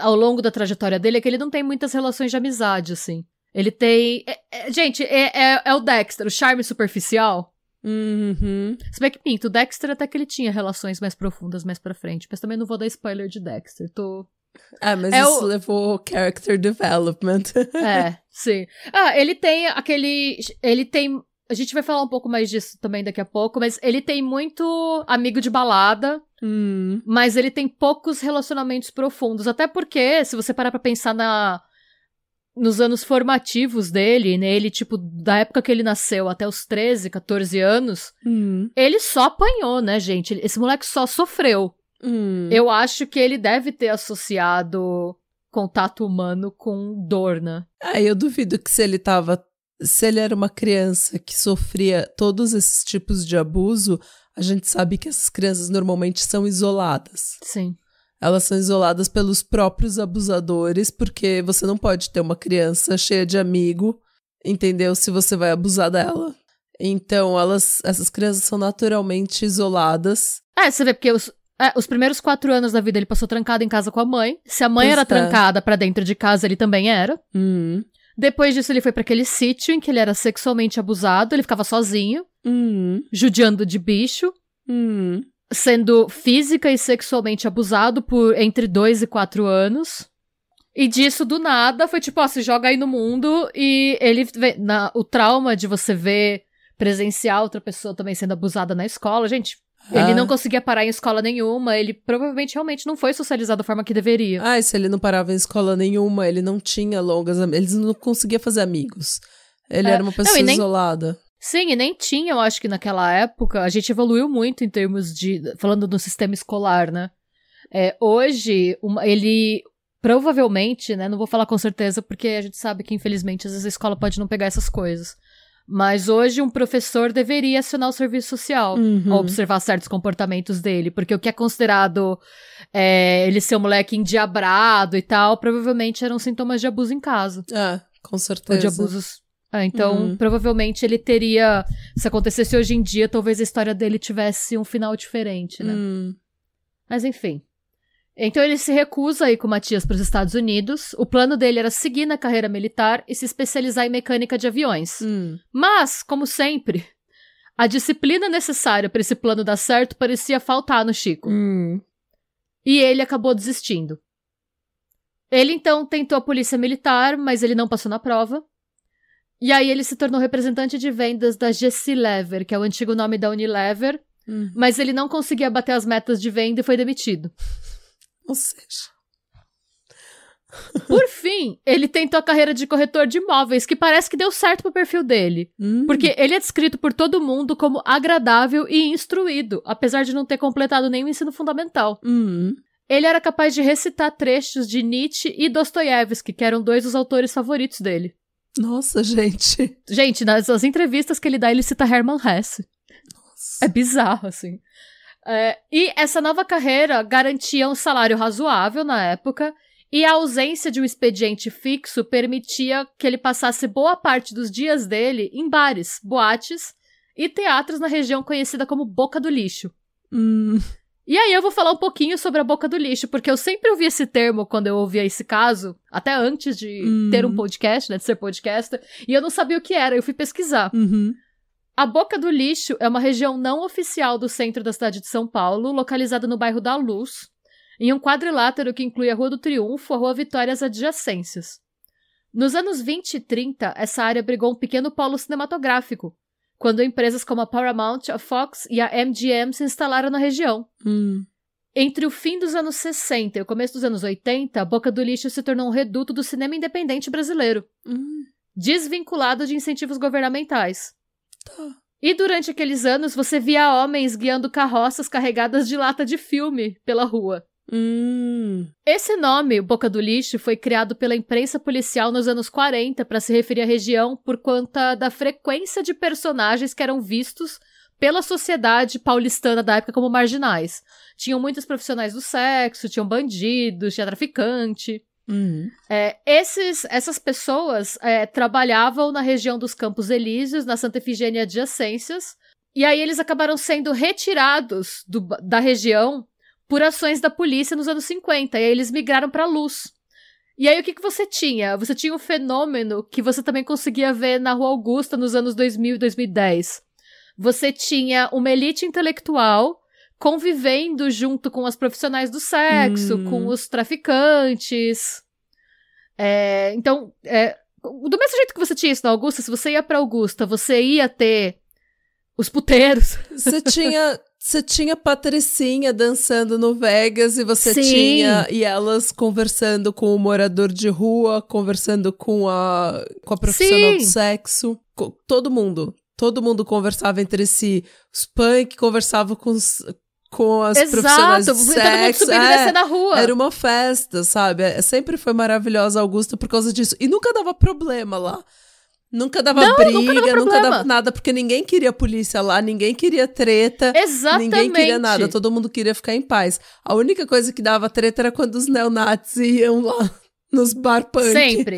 ao longo da trajetória dele, é que ele não tem muitas relações de amizade, assim. Ele tem. é- é- gente, é, é, é o Dexter, o charme superficial. Uhum. Se bem que pinto, o Dexter até que ele tinha relações mais profundas mais pra frente. Mas também não vou dar spoiler de Dexter. Tô. Ah, mas É isso o- levou character development. É, *laughs* sim. Ah, ele tem aquele. Ele tem. A gente vai falar um pouco mais disso também daqui a pouco, mas ele tem muito amigo de balada, hum. mas ele tem poucos relacionamentos profundos. Até porque, se você parar pra pensar na. Nos anos formativos dele, nele, tipo, da época que ele nasceu até os 13, 14 anos, Hum. ele só apanhou, né, gente? Esse moleque só sofreu. Hum. Eu acho que ele deve ter associado contato humano com dor, né? Ah, eu duvido que se ele tava. Se ele era uma criança que sofria todos esses tipos de abuso, a gente sabe que essas crianças normalmente são isoladas. Sim. Elas são isoladas pelos próprios abusadores, porque você não pode ter uma criança cheia de amigo, entendeu? Se você vai abusar dela. Então, elas, essas crianças são naturalmente isoladas. É, você vê, porque os, é, os primeiros quatro anos da vida ele passou trancado em casa com a mãe. Se a mãe Pois era é. trancada pra dentro de casa, ele também era. Hum. Depois disso, ele foi pra aquele sítio em que ele era sexualmente abusado. Ele ficava sozinho, Hum. judiando de bicho, Hum. sendo física e sexualmente abusado por entre dois e quatro anos. E disso, do nada, foi tipo, ó, se joga aí no mundo e ele vê, na, o trauma de você ver, presenciar outra pessoa também sendo abusada na escola, gente, ele Ah. não conseguia parar em escola nenhuma, ele provavelmente realmente não foi socializado da forma que deveria. Ah, e se ele não parava em escola nenhuma, ele não tinha longas Ele não conseguia fazer amigos. Ele É. era uma pessoa Não, nem- isolada. Sim, e nem tinha, eu acho que naquela época, a gente evoluiu muito em termos de. falando do sistema escolar, né? É, hoje, uma- ele provavelmente, né? Não vou falar com certeza, porque a gente sabe que, infelizmente, às vezes a escola pode não pegar essas coisas. Mas hoje um professor deveria acionar o serviço social Uhum. ao observar certos comportamentos dele, porque o que é considerado é, ele ser um moleque endiabrado e tal, provavelmente eram sintomas de abuso em casa. É, com Ou certeza. de abusos. É, então, Uhum. provavelmente ele teria. Se acontecesse hoje em dia, talvez a história dele tivesse um final diferente, né? Hum. Mas enfim. Então ele se recusa a ir com o Matias para os Estados Unidos. O plano dele era seguir na carreira militar e se especializar em mecânica de aviões. Hum. Mas, como sempre, a disciplina necessária para esse plano dar certo parecia faltar no Chico. Hum. E ele acabou desistindo. Ele então tentou a polícia militar, mas ele não passou na prova. E aí ele se tornou representante de vendas da GC Lever, que é o antigo nome da Unilever, Hum. mas ele não conseguia bater as metas de venda e foi demitido. Ou seja. Por fim, ele tentou a carreira de corretor de imóveis, que parece que deu certo pro perfil dele. Hum. Porque ele é descrito por todo mundo como agradável e instruído, apesar de não ter completado nenhum ensino fundamental. Hum. Ele era capaz de recitar trechos de Nietzsche e Dostoiévski, que eram dois dos autores favoritos dele. Nossa, gente. Gente, nas, nas entrevistas que ele dá, ele cita Hermann Hesse. É bizarro, assim. É, e essa nova carreira garantia um salário razoável na época, e a ausência de um expediente fixo permitia que ele passasse boa parte dos dias dele em bares, boates e teatros na região conhecida como Boca do Lixo. Hum. E aí eu vou falar um pouquinho sobre a boca do lixo, porque eu sempre ouvi esse termo quando eu ouvia esse caso, até antes de Hum. ter um podcast, né, de ser podcaster, e eu não sabia o que era, eu fui pesquisar. Uhum. A Boca do Lixo é uma região não oficial do centro da cidade de São Paulo, localizada no bairro da Luz, em um quadrilátero que inclui a Rua do Triunfo, a Rua Vitória e as adjacências. Nos anos 20 e 30, essa área abrigou um pequeno polo cinematográfico, quando empresas como a Paramount, a Fox e a MGM se instalaram na região. Hum. Entre o fim dos anos 60 e o começo dos anos 80, a Boca do Lixo se tornou um reduto do cinema independente brasileiro, Hum. desvinculado de incentivos governamentais. Tá. E durante aqueles anos, você via homens guiando carroças carregadas de lata de filme pela rua. Hum. Esse nome, Boca do Lixo, foi criado pela imprensa policial nos anos 40 para se referir à região por conta da frequência de personagens que eram vistos pela sociedade paulistana da época como marginais. Tinham muitos profissionais do sexo, tinham bandidos, tinha traficante. Hum. É, esses, essas pessoas é, trabalhavam na região dos Campos Elíseos, na Santa Efigênia adjacências, e aí eles acabaram sendo retirados do- da região por ações da polícia nos anos 50, e aí eles migraram para Luz. E aí o que, que você tinha? Você tinha um fenômeno que você também conseguia ver na Rua Augusta nos anos 2000 e 2010. Você tinha uma elite intelectual convivendo junto com as profissionais do sexo, Hum. com os traficantes. É, então, é, do mesmo jeito que você tinha isso na Augusta, se você ia pra Augusta, você ia ter os puteiros. Você *laughs* tinha, você tinha Patricinha dançando no Vegas e você Sim. tinha e elas conversando com o morador de rua, conversando com a com a profissional Sim. do sexo, co- todo mundo, todo mundo conversava entre si. Os punk conversavam com os, com as profissionais Exato, do todo mundo sexo. é. na rua. Era uma festa, sabe? É, Sempre foi maravilhosa Augusta por causa disso. E nunca dava problema lá. Nunca dava Não, briga, nunca dava nunca dava nada, porque ninguém queria polícia lá, ninguém queria treta. Exatamente. Ninguém queria nada, todo mundo queria ficar em paz. A única coisa que dava treta era quando os neonazis iam lá *laughs* nos bar punk. Sempre.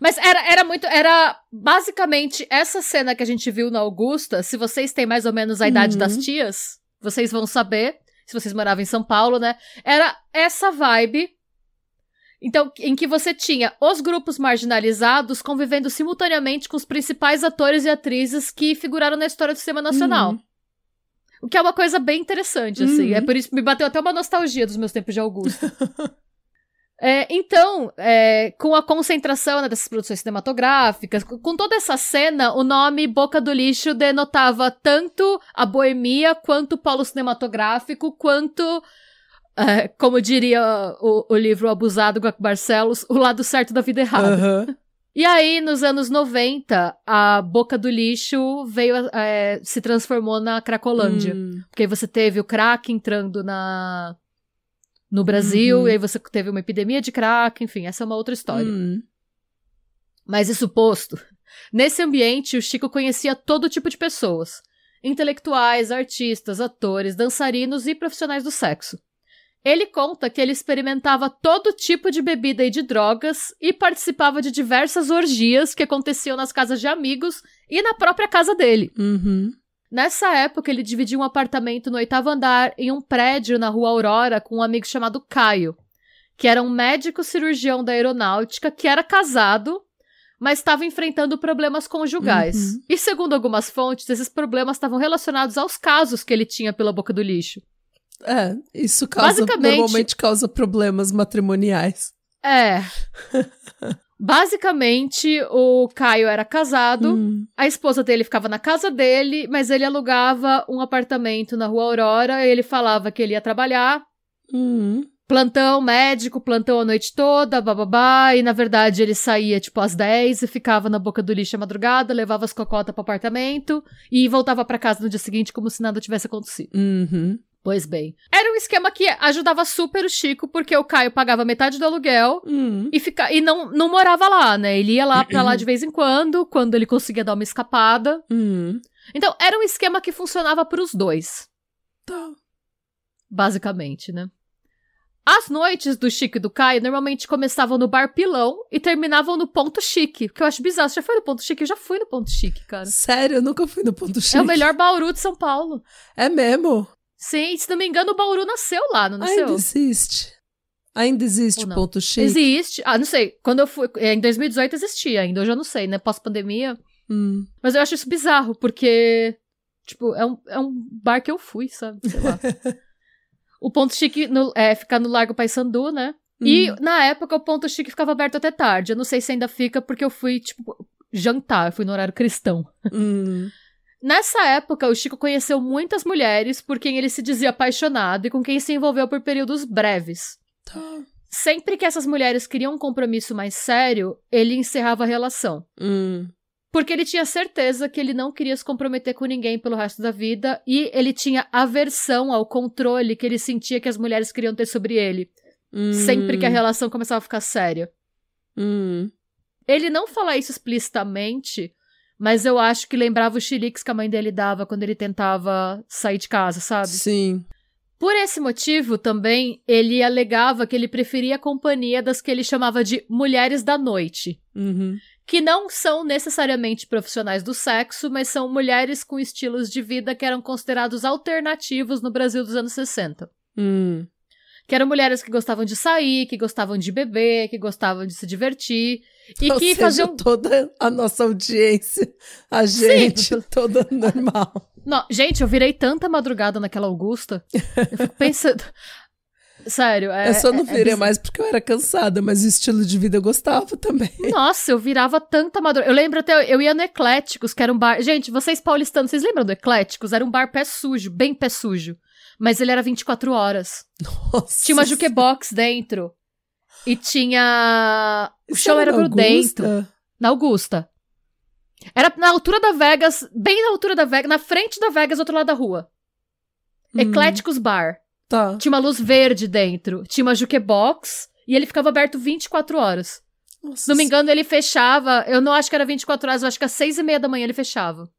Mas era, era muito. Era basicamente essa cena que a gente viu na Augusta. Se vocês têm mais ou menos a idade Uhum. das tias, vocês vão saber. Se vocês moravam em São Paulo, né? Era essa vibe. Então, em que você tinha os grupos marginalizados convivendo simultaneamente com os principais atores e atrizes que figuraram na história do cinema nacional. Uhum. O que é uma coisa bem interessante, assim. Uhum. É por isso que me bateu até uma nostalgia dos meus tempos de Augusta. *laughs* É, então, é, com a concentração né, dessas produções cinematográficas, com, toda essa cena, o nome Boca do Lixo denotava tanto a boemia, quanto o polo cinematográfico, quanto, é, como diria o, o livro Abusado com Barcelos, o lado certo da vida errada. Aham. *laughs* E aí, nos anos 90, a Boca do Lixo veio, é, se transformou na Cracolândia. Hum. Porque você teve o crack entrando na no Brasil, Uhum. e aí você teve uma epidemia de crack, enfim, essa é uma outra história. Hum. Mas isso posto, Nesse ambiente, o Chico conhecia todo tipo de pessoas: intelectuais, artistas, atores, dançarinos e profissionais do sexo. Ele conta que ele experimentava todo tipo de bebida e de drogas e participava de diversas orgias que aconteciam nas casas de amigos e na própria casa dele. Uhum. Nessa época, ele dividia um apartamento no oitavo andar em um prédio na rua Aurora com um amigo chamado Caio, que era um médico cirurgião da aeronáutica que era casado, mas estava enfrentando problemas conjugais. Uhum. E segundo algumas fontes, esses problemas estavam relacionados aos casos que ele tinha pela boca do lixo. É, isso causa, normalmente causa problemas matrimoniais. É. *laughs* Basicamente, o Caio era casado, Hum. a esposa dele ficava na casa dele, mas ele alugava um apartamento na rua Aurora, ele falava que ele ia trabalhar, Hum. plantão médico, plantão a noite toda, bababá, e na verdade ele saía tipo às 10 e ficava na boca do lixo à madrugada, levava as cocotas pro apartamento e voltava pra casa no dia seguinte como se nada tivesse acontecido. Uhum. Pois bem, era um esquema que ajudava super o Chico, porque o Caio pagava metade do aluguel Hum. e, fica, e não, não morava lá, né? Ele ia lá pra lá de vez em quando, quando ele conseguia dar uma escapada. Hum. Então, era um esquema que funcionava pros dois, Tá. basicamente, né? As noites do Chico e do Caio normalmente começavam no bar Pilão e terminavam no Ponto Chique, que eu acho bizarro. Você já foi no Ponto Chique? Eu já fui no Ponto Chique, cara. Sério, eu nunca fui no ponto chique. É o melhor Bauru de São Paulo. É mesmo? Sim, se não me engano, o Bauru nasceu lá, não nasceu? Ainda existe. Ainda existe ponto chique. Existe. Ah, não sei. Quando eu fui. é, Em 2018 existia ainda, eu já não sei, né? Pós-pandemia. Hum. Mas eu acho isso bizarro, porque. Tipo, é um, é um bar que eu fui, sabe? Sei lá. *laughs* o ponto chique no, é ficar no Largo Paissandu, né? E Hum. na época o ponto chique ficava aberto até tarde. Eu não sei se ainda fica, porque eu fui, tipo, jantar, eu fui no horário cristão. Hum. Nessa época, o Chico conheceu muitas mulheres por quem ele se dizia apaixonado e com quem se envolveu por períodos breves. Tá. Sempre que essas mulheres queriam um compromisso mais sério, ele encerrava a relação. Hum. Porque ele tinha certeza que ele não queria se comprometer com ninguém pelo resto da vida e ele tinha aversão ao controle que ele sentia que as mulheres queriam ter sobre ele, Hum. sempre que a relação começava a ficar séria. Hum. Ele não fala isso explicitamente, mas eu acho que lembrava os chiliques que a mãe dele dava quando ele tentava sair de casa, sabe? Sim. Por esse motivo, também, ele alegava que ele preferia a companhia das que ele chamava de mulheres da noite. Uhum. que não são necessariamente profissionais do sexo, mas são mulheres com estilos de vida que eram considerados alternativos no Brasil dos anos 60. Hum. Que eram mulheres que gostavam de sair, que gostavam de beber, que gostavam de se divertir e Ou que seja, faziam. toda a nossa audiência, a gente, *laughs* toda normal. Não, gente, eu virei tanta madrugada naquela Augusta. Eu fico pensando. *laughs* Sério, é. eu só não é- é virei bizarro. mais porque eu era cansada, mas o estilo de vida eu gostava também. Nossa, eu virava tanta madrugada. Eu lembro até, eu ia no Ecléticos, que era um bar. Gente, vocês paulistanos, vocês lembram do Ecléticos? Era um bar pé sujo, bem pé sujo. Mas ele era 24 horas. Nossa. Tinha uma jukebox dentro. E tinha. O Isso show era grudento. Augusta? Na Augusta. Era na altura da Vegas, bem na altura da Vegas, na frente da Vegas, do outro lado da rua. Hum, Ecléticos Bar. Tá. Tinha uma luz verde dentro. Tinha uma jukebox. E ele ficava aberto 24 horas. Nossa, Se não me engano, ele fechava. Eu não acho que era 24 horas, eu acho que às 6 e meia da manhã ele fechava.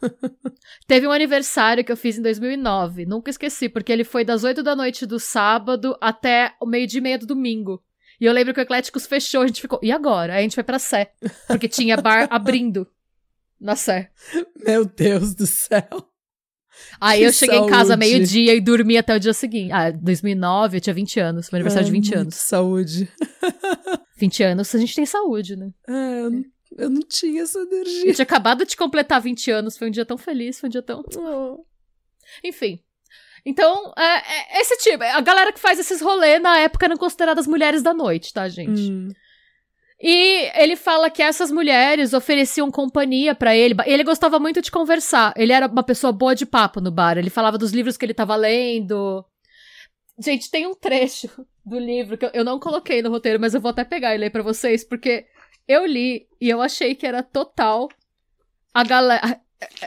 *laughs* Teve um aniversário que eu fiz em 2009. Nunca esqueci, porque ele foi das 8 da noite do sábado até o meio-dia e meia do domingo. E eu lembro que o Ecléticos fechou, a gente ficou. E agora? Aí a gente foi pra Sé. Porque tinha bar *laughs* abrindo na Sé. Meu Deus do céu. Aí Que eu cheguei em casa saúde. meio-dia e dormi até o dia seguinte. Ah, 2009, eu tinha 20 anos. Meu aniversário É, de 20 muito anos. Saúde. 20 anos, a gente tem saúde, né? É, eu, não- eu não tinha essa Eu energia. tinha acabado de completar 20 anos, foi um dia tão feliz, foi um dia tão. Enfim. Então, é, é esse tipo. A galera que faz esses rolês na época eram consideradas mulheres da noite, tá, gente? Hum. E ele fala que essas mulheres ofereciam companhia pra ele. Ele gostava muito de conversar. Ele era uma pessoa boa de papo no bar. Ele falava dos livros que ele tava lendo. Gente, tem um trecho do livro que eu- eu não coloquei no roteiro, mas eu vou até pegar e ler pra vocês, porque eu li e eu achei que era total a galera.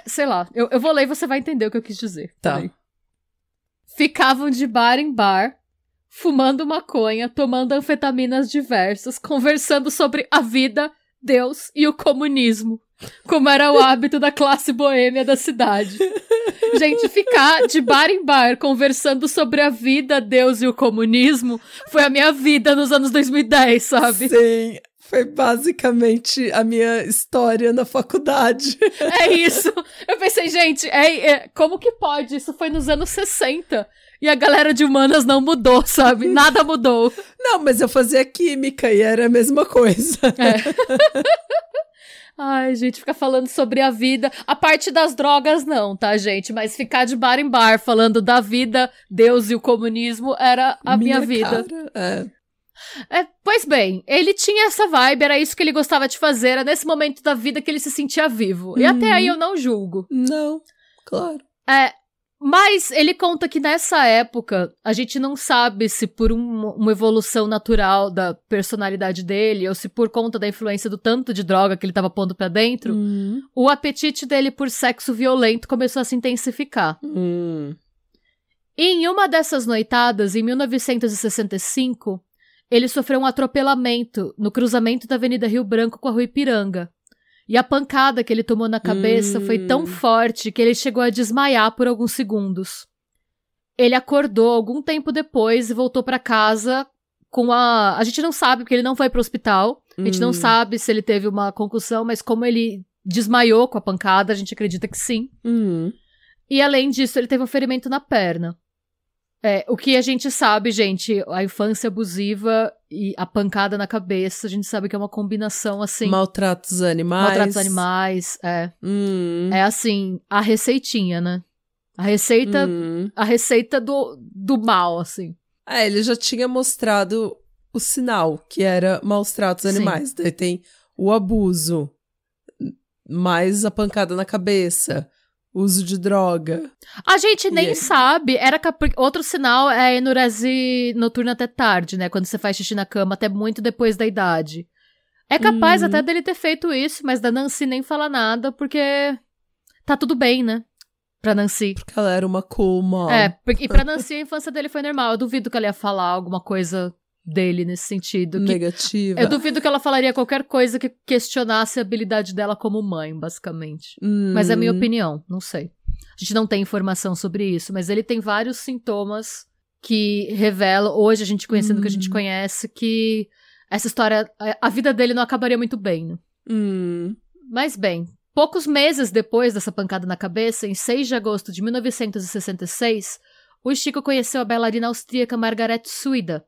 Sei lá, eu, eu vou ler e você vai entender o que eu quis dizer. Tá. Ficavam de bar em bar, fumando maconha, tomando anfetaminas diversas, conversando sobre a vida, Deus e o comunismo, como era o hábito da classe boêmia da cidade. Gente, ficar de bar em bar conversando sobre a vida, Deus e o comunismo foi a minha vida nos anos 2010, sabe? Sim. Foi basicamente a minha história na faculdade. É isso. Eu pensei, gente, é, é, como que pode? Isso foi nos anos 60. E a galera de humanas não mudou, sabe? Nada mudou. *laughs* Não, mas eu fazia química e era a mesma coisa. É. *laughs* Ai, gente, fica falando sobre a vida. A parte das drogas, não, tá, gente? Mas ficar de bar em bar falando da vida, Deus e o comunismo era a minha, minha vida. Cara, é. É, pois bem, ele tinha essa vibe, era isso que ele gostava de fazer, era nesse momento da vida que ele se sentia vivo. Uhum. E até aí uhum. eu não julgo. Não, claro. É, mas ele conta que nessa época a gente não sabe se por um, uma evolução natural da personalidade dele ou se por conta da influência do tanto de droga que ele estava pondo para dentro, uhum. o apetite dele por sexo violento começou a se intensificar. Uhum. E em uma dessas noitadas, em 1965, ele sofreu um atropelamento no cruzamento da Avenida Rio Branco com a Rua Ipiranga. E a pancada que ele tomou na cabeça hum. foi tão hum. forte que ele chegou a desmaiar por alguns segundos. Ele acordou algum tempo depois e voltou para casa com a. A gente não sabe, porque ele não foi pro hospital. A gente hum. não sabe se ele teve uma concussão, mas como ele desmaiou com a pancada, a gente acredita que sim. Hum. E além disso, ele teve um ferimento na perna. É, o que a gente sabe, gente, a infância abusiva e a pancada na cabeça, a gente sabe que é uma combinação assim. Maltratos animais. Maltratos animais, é. Hum. É assim, a receitinha, né? A receita, hum. a receita do, do mal, assim. É, ele já tinha mostrado o sinal, que era maus tratos animais. Sim. Daí tem o abuso, mais a pancada na cabeça uso de droga. A gente nem sabe. Era cap... Outro sinal é a enurese noturna até tarde, né? Quando você faz xixi na cama, até muito depois da idade. É capaz até dele ter feito isso, mas da Nancy nem fala nada, porque tá tudo bem, né? Pra Nancy. Porque ela era uma cool mom. É, e pra Nancy a infância dele foi normal. Eu duvido que ela ia falar alguma coisa dele nesse sentido. Negativa. Eu duvido que ela falaria qualquer coisa que questionasse a habilidade dela como mãe, basicamente. Hum. Mas é a minha opinião, não sei. A gente não tem informação sobre isso, mas ele tem vários sintomas que revelam, hoje a gente conhecendo o que a gente hum. conhece, que essa história, a vida dele não acabaria muito bem. Né? Hum. Mas bem, poucos meses depois dessa pancada na cabeça, em 6 de agosto de 1966, o Chico conheceu a bailarina austríaca Margaret Suida,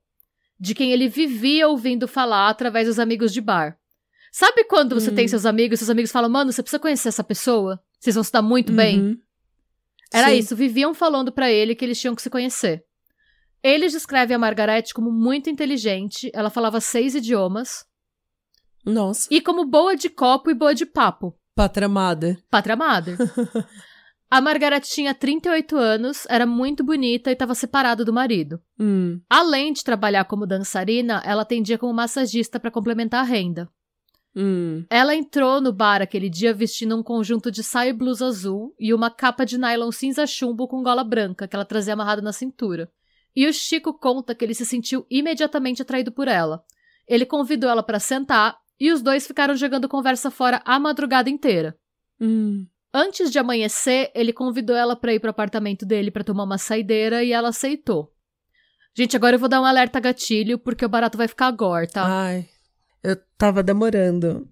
de quem ele vivia ouvindo falar através dos amigos de bar. Sabe quando você tem hum. seus amigos, seus amigos falam, mano, você precisa conhecer essa pessoa? Vocês vão se dar muito uhum. bem? Era Sim. isso, viviam falando para ele que eles tinham que se conhecer. Eles descrevem a Margaret como muito inteligente, ela falava seis idiomas. Nossa. E como boa de copo e boa de papo. Patramada. Patramada. *laughs* A Margaret tinha 38 anos, era muito bonita e estava separada do marido. Hum. Além de trabalhar como dançarina, ela atendia como massagista para complementar a renda. Hum. Ela entrou no bar aquele dia vestindo um conjunto de saia e blusa azul e uma capa de nylon cinza chumbo com gola branca que ela trazia amarrada na cintura. E o Chico conta que ele se sentiu imediatamente atraído por ela. Ele convidou ela para sentar e os dois ficaram jogando conversa fora a madrugada inteira. Hum. Antes de amanhecer, ele convidou ela para ir pro apartamento dele para tomar uma saideira e ela aceitou. Gente, agora eu vou dar um alerta gatilho porque o barato vai ficar agora, tá? Ai, eu tava demorando.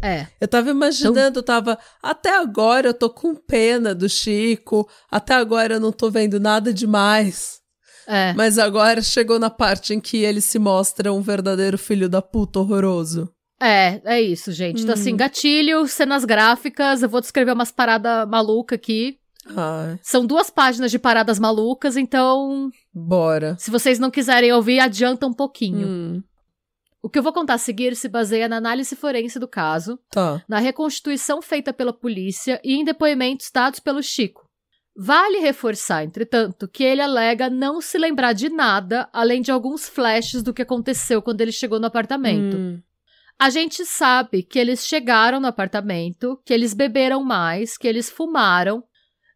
É. Eu tava imaginando, então... tava. Até agora eu tô com pena do Chico, até agora eu não tô vendo nada demais. É. Mas agora chegou na parte em que ele se mostra um verdadeiro filho da puta horroroso. É, é isso, gente. Então, assim, hum. gatilho, cenas gráficas, eu vou descrever umas paradas malucas aqui. Ai. São duas páginas de paradas malucas, então. Bora. Se vocês não quiserem ouvir, adianta um pouquinho. Hum. O que eu vou contar a seguir se baseia na análise forense do caso, tá. na reconstituição feita pela polícia e em depoimentos dados pelo Chico. Vale reforçar, entretanto, que ele alega não se lembrar de nada além de alguns flashes do que aconteceu quando ele chegou no apartamento. Hum. A gente sabe que eles chegaram no apartamento, que eles beberam mais, que eles fumaram.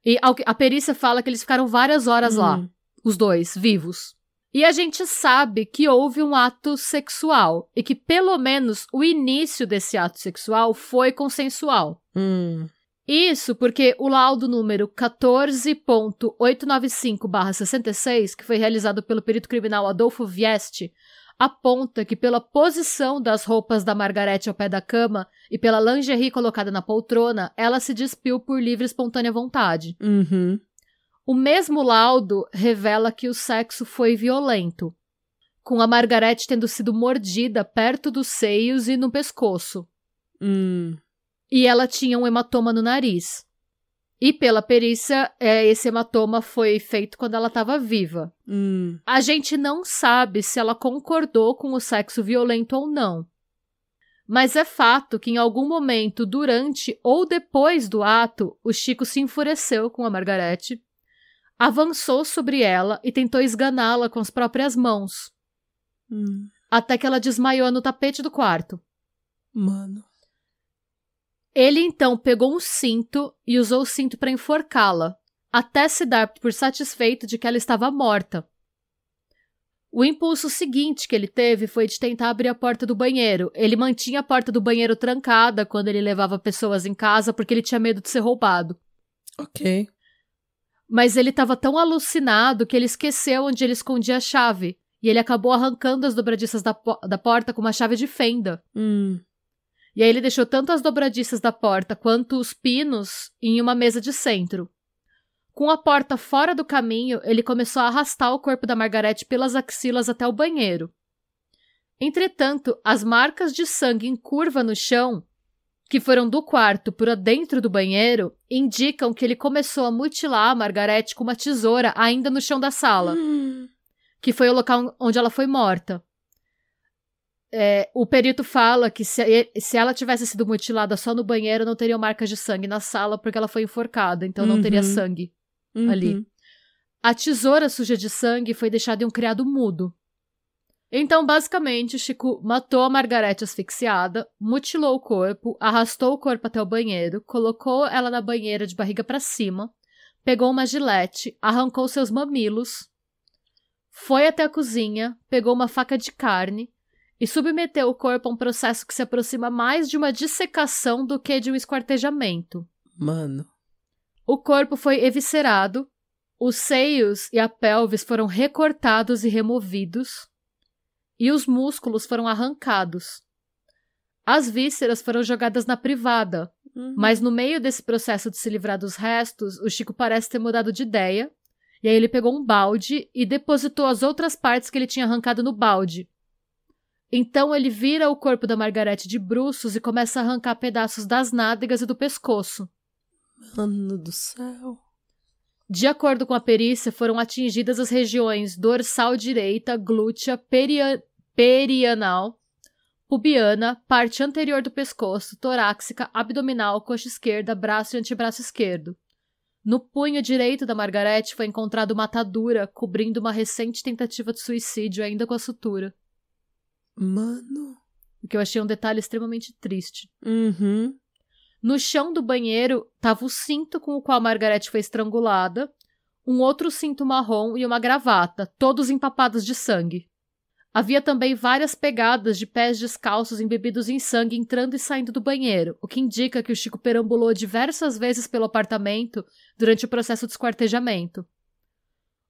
E a perícia fala que eles ficaram várias horas lá, hum. os dois, vivos. E a gente sabe que houve um ato sexual e que pelo menos o início desse ato sexual foi consensual. Hum. Isso porque o laudo número 14.895-66, que foi realizado pelo perito criminal Adolfo Vieste, aponta que pela posição das roupas da Margarete ao pé da cama e pela lingerie colocada na poltrona, ela se despiu por livre e espontânea vontade. Uhum. O mesmo laudo revela que o sexo foi violento, com a Margarete tendo sido mordida perto dos seios e no pescoço. Hum. E ela tinha um hematoma no nariz. E pela perícia, é, esse hematoma foi feito quando ela estava viva. Hum. A gente não sabe se ela concordou com o sexo violento ou não. Mas é fato que em algum momento, durante ou depois do ato, o Chico se enfureceu com a Margarete, avançou sobre ela e tentou esganá-la com as próprias mãos, Hum. até que ela desmaiou no tapete do quarto. Mano. Ele então pegou um cinto e usou o cinto para enforcá-la, até se dar por satisfeito de que ela estava morta. O impulso seguinte que ele teve foi de tentar abrir a porta do banheiro. Ele mantinha a porta do banheiro trancada quando ele levava pessoas em casa porque ele tinha medo de ser roubado. Ok. Mas ele estava tão alucinado que ele esqueceu onde ele escondia a chave. E ele acabou arrancando as dobradiças da, po- da porta com uma chave de fenda. Hum. E aí ele deixou tanto as dobradiças da porta quanto os pinos em uma mesa de centro. Com a porta fora do caminho, ele começou a arrastar o corpo da Margarete pelas axilas até o banheiro. Entretanto, as marcas de sangue em curva no chão, que foram do quarto para dentro do banheiro, indicam que ele começou a mutilar a Margarete com uma tesoura ainda no chão da sala Hum. *gasps* que foi o local onde ela foi morta. É, o perito fala que se, se ela tivesse sido mutilada só no banheiro, não teriam marcas de sangue na sala porque ela foi enforcada, então não teria Uhum. sangue. Uhum. ali. A tesoura suja de sangue foi deixada em um criado mudo. Então, basicamente, o Chico matou a Margarete asfixiada, mutilou o corpo, arrastou o corpo até o banheiro, colocou ela na banheira de barriga para cima, pegou uma gilete, arrancou seus mamilos, foi até a cozinha, pegou uma faca de carne e submeteu o corpo a um processo que se aproxima mais de uma dissecação do que de um esquartejamento. Mano. O corpo foi eviscerado, os seios e a pelvis foram recortados e removidos, e os músculos foram arrancados. As vísceras foram jogadas na privada, Uhum. mas no meio desse processo de se livrar dos restos, o Chico parece ter mudado de ideia, e aí ele pegou um balde e depositou as outras partes que ele tinha arrancado no balde. Então ele vira o corpo da Margarete de bruços e começa a arrancar pedaços das nádegas e do pescoço. Mano do céu. De acordo com a perícia, foram atingidas as regiões dorsal direita, glútea, peria- perianal, pubiana, parte anterior do pescoço, torácica, abdominal, coxa esquerda, braço e antebraço esquerdo. No punho direito da Margarete foi encontrada uma atadura cobrindo uma recente tentativa de suicídio, ainda com a sutura. Mano. O que eu achei um detalhe extremamente triste. Uhum. No chão do banheiro estava o cinto com o qual Margarete foi estrangulada, um outro cinto marrom e uma gravata, todos empapados de sangue. Havia também várias pegadas de pés descalços embebidos em sangue entrando e saindo do banheiro, o que indica que o Chico perambulou diversas vezes pelo apartamento durante o processo de esquartejamento.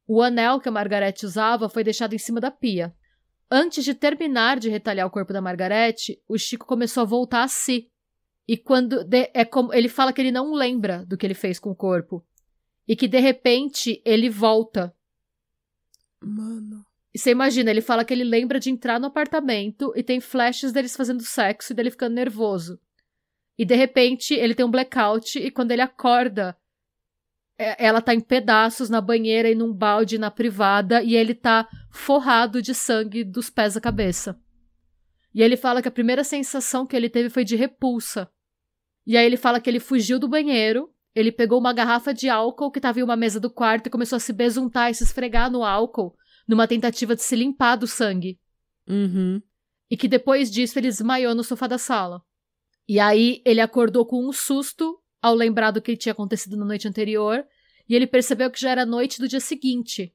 O anel que a Margarete usava foi deixado em cima da pia. Antes de terminar de retalhar o corpo da Margarete, o Chico começou a voltar a si, e quando de- é como ele fala que ele não lembra do que ele fez com o corpo. E que de repente ele volta. Mano. E você imagina, ele fala que ele lembra de entrar no apartamento e tem flashes deles fazendo sexo e dele ficando nervoso. E de repente ele tem um blackout e quando ele acorda, ela tá em pedaços na banheira e num balde na privada e ele tá forrado de sangue dos pés à cabeça. E ele fala que a primeira sensação que ele teve foi de repulsa. E aí ele fala que ele fugiu do banheiro, ele pegou uma garrafa de álcool que estava em uma mesa do quarto e começou a se besuntar e se esfregar no álcool, numa tentativa de se limpar do sangue. Uhum. E que depois disso ele desmaiou no sofá da sala. E aí ele acordou com um susto ao lembrar do que tinha acontecido na noite anterior, e ele percebeu que já era noite do dia seguinte.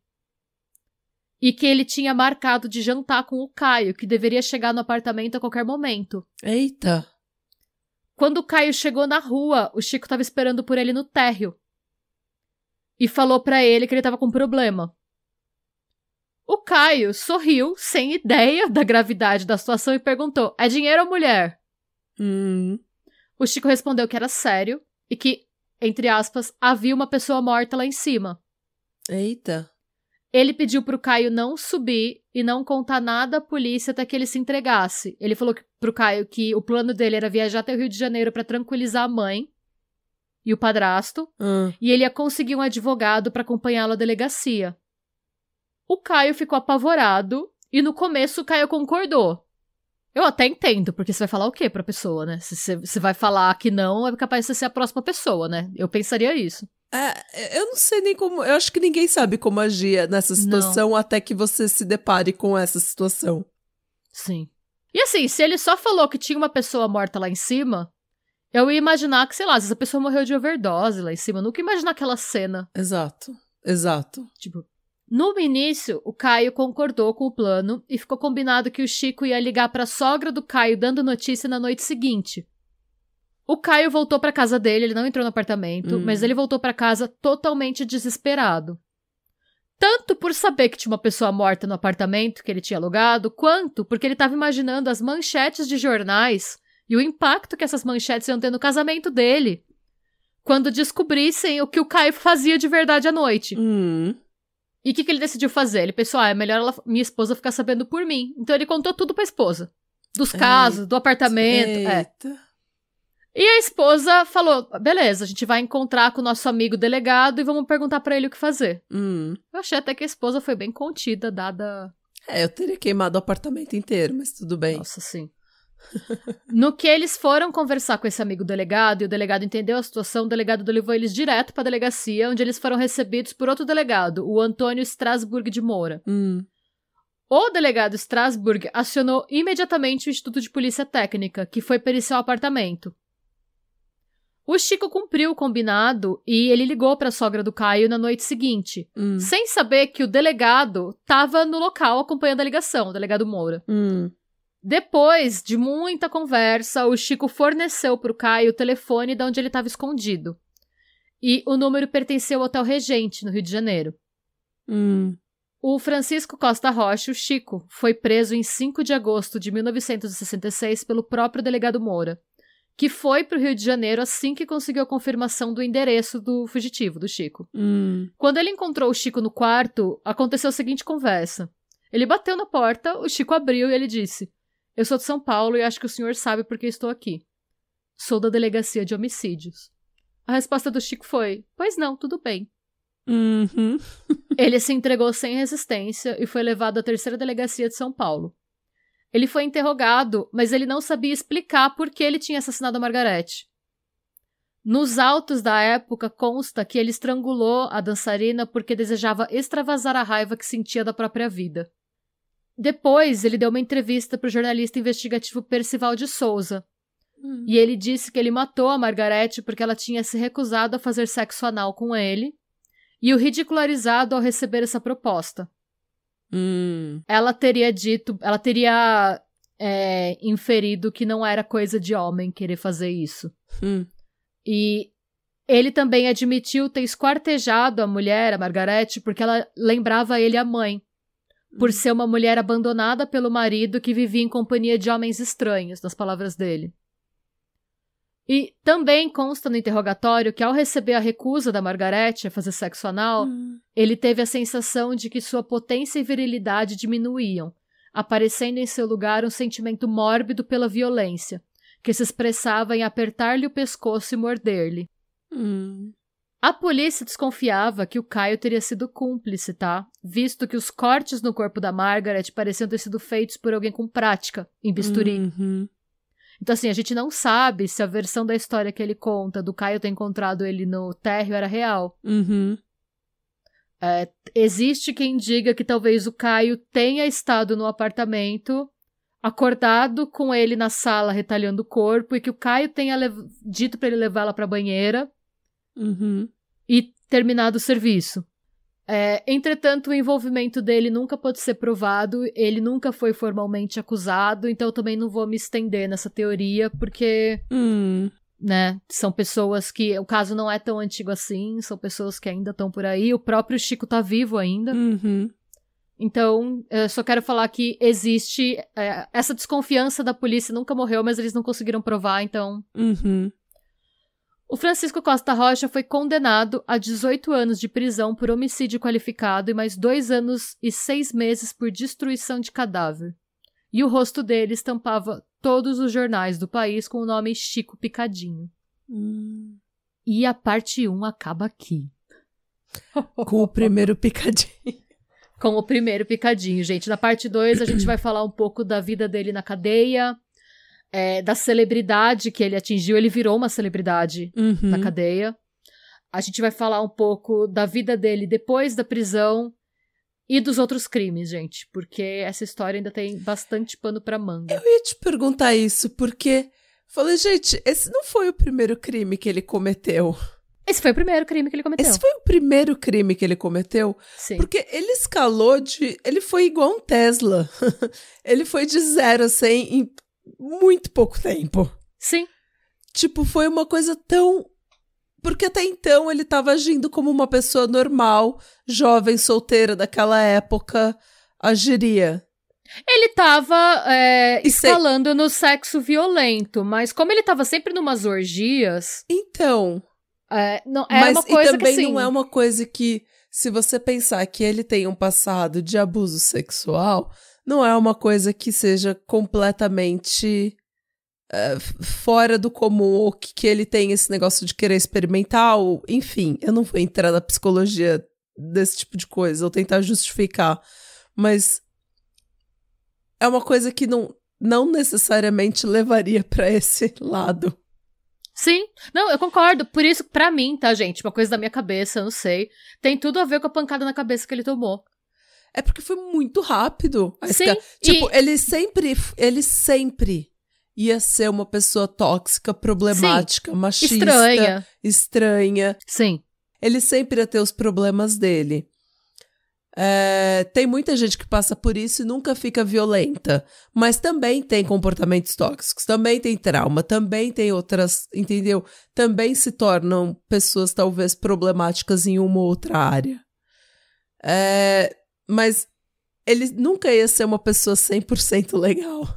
e que ele tinha marcado de jantar com o Caio, que deveria chegar no apartamento a qualquer momento. Eita! Quando o Caio chegou na rua, o Chico estava esperando por ele no térreo. E falou para ele que ele estava com problema. O Caio sorriu, sem ideia da gravidade da situação, e perguntou: É dinheiro ou mulher? Hum. O Chico respondeu que era sério e que, entre aspas, havia uma pessoa morta lá em cima. Eita. Ele pediu pro Caio não subir e não contar nada à polícia até que ele se entregasse. Ele falou que, pro Caio que o plano dele era viajar até o Rio de Janeiro para tranquilizar a mãe e o padrasto, Hum. e ele ia conseguir um advogado para acompanhá-lo à delegacia. O Caio ficou apavorado e no começo o Caio concordou. Eu até entendo, porque você vai falar o quê pra pessoa, né? Se você se vai falar que não, é capaz de você ser a próxima pessoa, né? Eu pensaria isso. É, eu não sei nem como. Eu acho que ninguém sabe como agir nessa situação até que você se depare com essa situação. Sim. E assim, se ele só falou que tinha uma pessoa morta lá em cima, eu ia imaginar que, sei lá, às vezes a pessoa morreu de overdose lá em cima. Eu nunca ia imaginar aquela cena. Exato. Exato. Tipo, no início, o Caio concordou com o plano e ficou combinado que o Chico ia ligar para a sogra do Caio dando notícia na noite seguinte. O Caio voltou para casa dele, ele não entrou no apartamento, Hum. mas ele voltou para casa totalmente desesperado. Tanto por saber que tinha uma pessoa morta no apartamento que ele tinha alugado, quanto porque ele estava imaginando as manchetes de jornais e o impacto que essas manchetes iam ter no casamento dele. Quando descobrissem o que o Caio fazia de verdade à noite. Hum. E o que, que ele decidiu fazer? Ele pensou, ah, é melhor ela- minha esposa ficar sabendo por mim. Então ele contou tudo pra esposa. Dos casos, do apartamento. é. Eita. E a esposa falou: beleza, a gente vai encontrar com o nosso amigo delegado e vamos perguntar pra ele o que fazer. Hum. Eu achei até que a esposa foi bem contida, dada. É, eu teria queimado o apartamento inteiro, mas tudo bem. Nossa, sim. No que eles foram conversar com esse amigo delegado e o delegado entendeu a situação, o delegado levou eles direto pra delegacia, onde eles foram recebidos por outro delegado, o Antônio Strasburg de Moura. Hum. O delegado Strasburg acionou imediatamente o Instituto de Polícia Técnica, que foi periciar o apartamento. O Chico cumpriu o combinado e ele ligou para a sogra do Caio na noite seguinte, Hum. sem saber que o delegado estava no local acompanhando a ligação, o delegado Moura. Hum. Depois de muita conversa, o Chico forneceu para o Caio o telefone de onde ele estava escondido. E o número pertenceu ao Hotel Regente, no Rio de Janeiro. Hum. O Francisco Costa Rocha, o Chico, foi preso em 5 de agosto de 1966 pelo próprio delegado Moura, que foi para o Rio de Janeiro assim que conseguiu a confirmação do endereço do fugitivo, do Chico. Hum. Quando ele encontrou o Chico no quarto, aconteceu a seguinte conversa. Ele bateu na porta, o Chico abriu e ele disse: Eu sou de São Paulo e acho que o senhor sabe por que estou aqui. Sou da delegacia de homicídios. A resposta do Chico foi: Pois não, tudo bem. Uhum. *laughs* Ele se entregou sem resistência e foi levado à terceira delegacia de São Paulo. Ele foi interrogado, mas ele não sabia explicar por que ele tinha assassinado a Margarete. Nos autos da época consta que ele estrangulou a dançarina porque desejava extravasar a raiva que sentia da própria vida. Depois, ele deu uma entrevista para o jornalista investigativo Percival de Souza, Hum. e ele disse que ele matou a Margarete porque ela tinha se recusado a fazer sexo anal com ele e o ridicularizado ao receber essa proposta. Hum. Ela teria dito, ela teria é, inferido que não era coisa de homem querer fazer isso. Hum. E ele também admitiu ter esquartejado a mulher, a Margarete, porque ela lembrava ele a mãe, por ser uma mulher abandonada pelo marido que vivia em companhia de homens estranhos, nas palavras dele. E também consta no interrogatório que, ao receber a recusa da Margarete a fazer sexo anal, Hum. ele teve a sensação de que sua potência e virilidade diminuíam, aparecendo em seu lugar um sentimento mórbido pela violência, que se expressava em apertar-lhe o pescoço e morder-lhe. Hum. A polícia desconfiava que o Caio teria sido cúmplice, tá? Visto que os cortes no corpo da Margaret pareciam ter sido feitos por alguém com prática, em bisturi. Uhum. Então, assim, a gente não sabe se a versão da história que ele conta do Caio ter encontrado ele no térreo era real. Uhum. É, existe quem diga que talvez o Caio tenha estado no apartamento, acordado com ele na sala retalhando o corpo e que o Caio tenha dito para ele levá-la para a banheira Uhum. e terminado o serviço. É, entretanto, o envolvimento dele nunca pode ser provado, ele nunca foi formalmente acusado, então eu também não vou me estender nessa teoria, porque, Hum. né, são pessoas que. O caso não é tão antigo assim, são pessoas que ainda estão por aí, o próprio Chico tá vivo ainda. Uhum. Então, eu só quero falar que existe. é, essa desconfiança da polícia nunca morreu, mas eles não conseguiram provar, então. Uhum. O Francisco Costa Rocha foi condenado a 18 anos de prisão por homicídio qualificado e mais dois anos e seis meses por destruição de cadáver. E o rosto dele estampava todos os jornais do país com o nome Chico Picadinho. Hum. E a parte 1 acaba aqui. *laughs* Com o primeiro picadinho. com o primeiro picadinho, gente. Na parte 2, a gente vai falar um pouco da vida dele na cadeia, é, da celebridade que ele atingiu. Ele virou uma celebridade Uhum. na cadeia. A gente vai falar um pouco da vida dele depois da prisão e dos outros crimes, gente, porque essa história ainda tem bastante pano pra manga. Eu ia te perguntar isso, porque falei, gente, esse não foi o primeiro crime que ele cometeu. Esse foi o primeiro crime que ele cometeu. Esse foi o primeiro crime que ele cometeu, Sim. porque ele escalou de. Ele foi igual um Tesla. *laughs* ele foi de zero a 100 em muito pouco tempo. Sim. Tipo, foi uma coisa tão. Porque até então ele tava agindo como uma pessoa normal, jovem, solteira daquela época, agiria. Ele tava é, E se- escalando no sexo violento, mas como ele tava sempre numas orgias, Então. é, não, é mas uma coisa e também que assim, não é uma coisa que, se você pensar que ele tem um passado de abuso sexual, não é uma coisa que seja completamente f- fora do comum, ou que, que ele tem esse negócio de querer experimentar, ou, enfim, eu não vou entrar na psicologia desse tipo de coisa, ou tentar justificar, mas é uma coisa que não, não necessariamente levaria pra esse lado. Sim, não, eu concordo. Por isso, pra mim, tá, gente? Uma coisa da minha cabeça, eu não sei. Tem tudo a ver com a pancada na cabeça que ele tomou. É porque foi muito rápido. Sim, esca- Tipo, e- ele sempre, ele sempre ia ser uma pessoa tóxica, problemática, machista, Estranha. estranha. Sim. Ele sempre ia ter os problemas dele. É, tem muita gente que passa por isso e nunca fica violenta, mas também tem comportamentos tóxicos, também tem trauma, também tem outras, entendeu? Também se tornam pessoas talvez problemáticas em uma ou outra área. É, mas ele nunca ia ser uma pessoa 100% legal.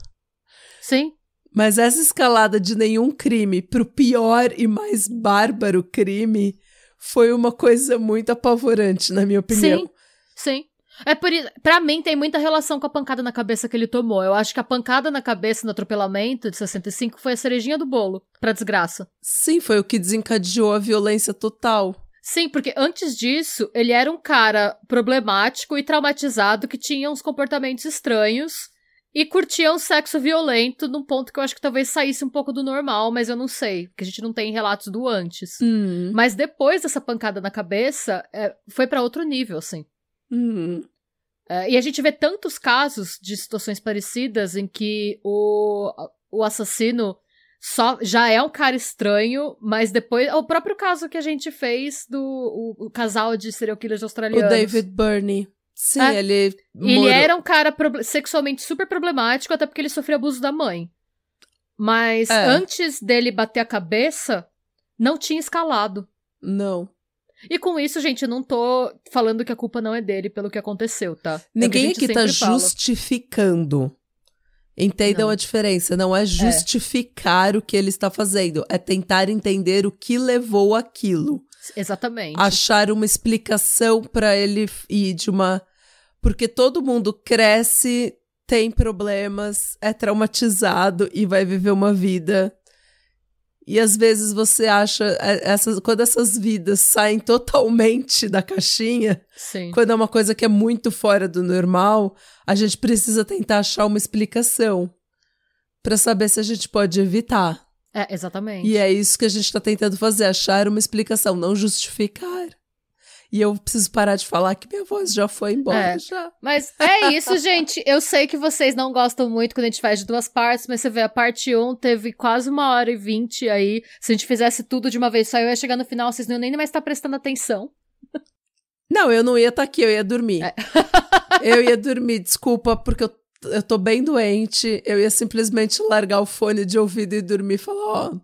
Sim. Mas essa escalada de nenhum crime pro pior e mais bárbaro crime foi uma coisa muito apavorante, na minha opinião. Sim. Sim. É por isso, pra mim tem muita relação com a pancada na cabeça que ele tomou. Eu acho que a pancada na cabeça no atropelamento de 65 foi a cerejinha do bolo, pra desgraça. Sim, foi o que desencadeou a violência total. Sim, porque antes disso, ele era um cara problemático e traumatizado que tinha uns comportamentos estranhos e curtia um sexo violento num ponto que eu acho que talvez saísse um pouco do normal, mas eu não sei, porque a gente não tem relatos do antes. Hum, Mas depois dessa pancada na cabeça, é, foi pra outro nível, assim. hum. É, e a gente vê tantos casos de situações parecidas em que o, o assassino só já é um cara estranho, mas depois. O próprio caso que a gente fez do o, o casal de serial killers O australianos. David Burney. Sim, É. ele. Ele morou- era um cara sexualmente super problemático, até porque ele sofreu abuso da mãe. Mas É. antes dele bater a cabeça, não tinha escalado. Não. E com isso, gente, não tô falando que a culpa não é dele pelo que aconteceu, tá? É o que Ninguém gente aqui tá fala. justificando. Entendam Não. a diferença. Não é justificar o que ele está fazendo. É tentar entender o que levou aquilo. Exatamente. achar uma explicação pra ele ir de uma. Porque todo mundo cresce, tem problemas, é traumatizado e vai viver uma vida. E às vezes você acha. é, Essas, quando essas vidas saem *laughs* totalmente da caixinha, Sim. quando é uma coisa que é muito fora do normal, a gente precisa tentar achar uma explicação pra saber se a gente pode evitar. É, exatamente. E é isso que a gente tá tentando fazer, achar uma explicação, não justificar. E eu preciso parar de falar que minha voz já foi embora. É. Já. Mas é isso, gente. Eu sei que vocês não gostam muito quando a gente faz de duas partes, mas você vê, a parte 1 teve quase uma hora e vinte aí. Se a gente fizesse tudo de uma vez só, eu ia chegar no final, vocês não iam nem mais estar prestando atenção. Não, eu não ia estar tá aqui, eu ia dormir. É. *laughs* eu ia dormir, desculpa, porque eu, eu tô bem doente. Eu ia simplesmente largar o fone de ouvido e dormir e falar, ó. Oh,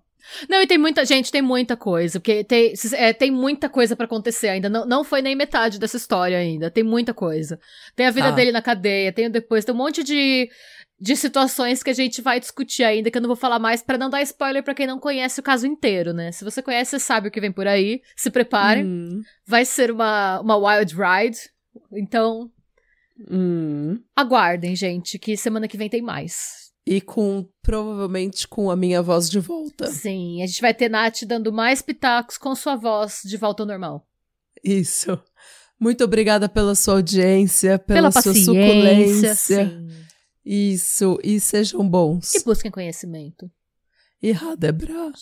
não, e tem muita gente, tem muita coisa, porque tem, é, tem muita coisa para acontecer ainda. Não, não foi nem metade dessa história ainda. Tem muita coisa. Tem a vida ah. dele na cadeia, tem depois, tem um monte de, de situações que a gente vai discutir ainda, que eu não vou falar mais para não dar spoiler para quem não conhece o caso inteiro, né? Se você conhece, você sabe o que vem por aí. Se prepare. Hum. Vai ser uma, uma wild ride. Então. Hum. Aguardem, gente, que semana que vem tem mais. E com, provavelmente, com a minha voz de volta. Sim, a gente vai ter Nath dando mais pitacos com sua voz de volta ao normal. Isso. Muito obrigada pela sua audiência, pela, pela sua suculência. Sim. Isso, e sejam bons. E busquem conhecimento. E Radebra.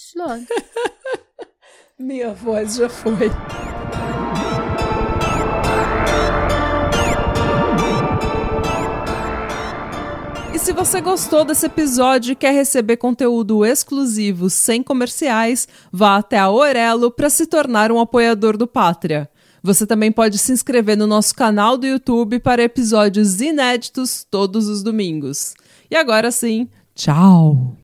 *laughs* Minha voz já foi. Se você gostou desse episódio e quer receber conteúdo exclusivo sem comerciais, vá até a Orelo para se tornar um apoiador do Pátria. Você também pode se inscrever no nosso canal do YouTube para episódios inéditos todos os domingos. E agora sim, tchau!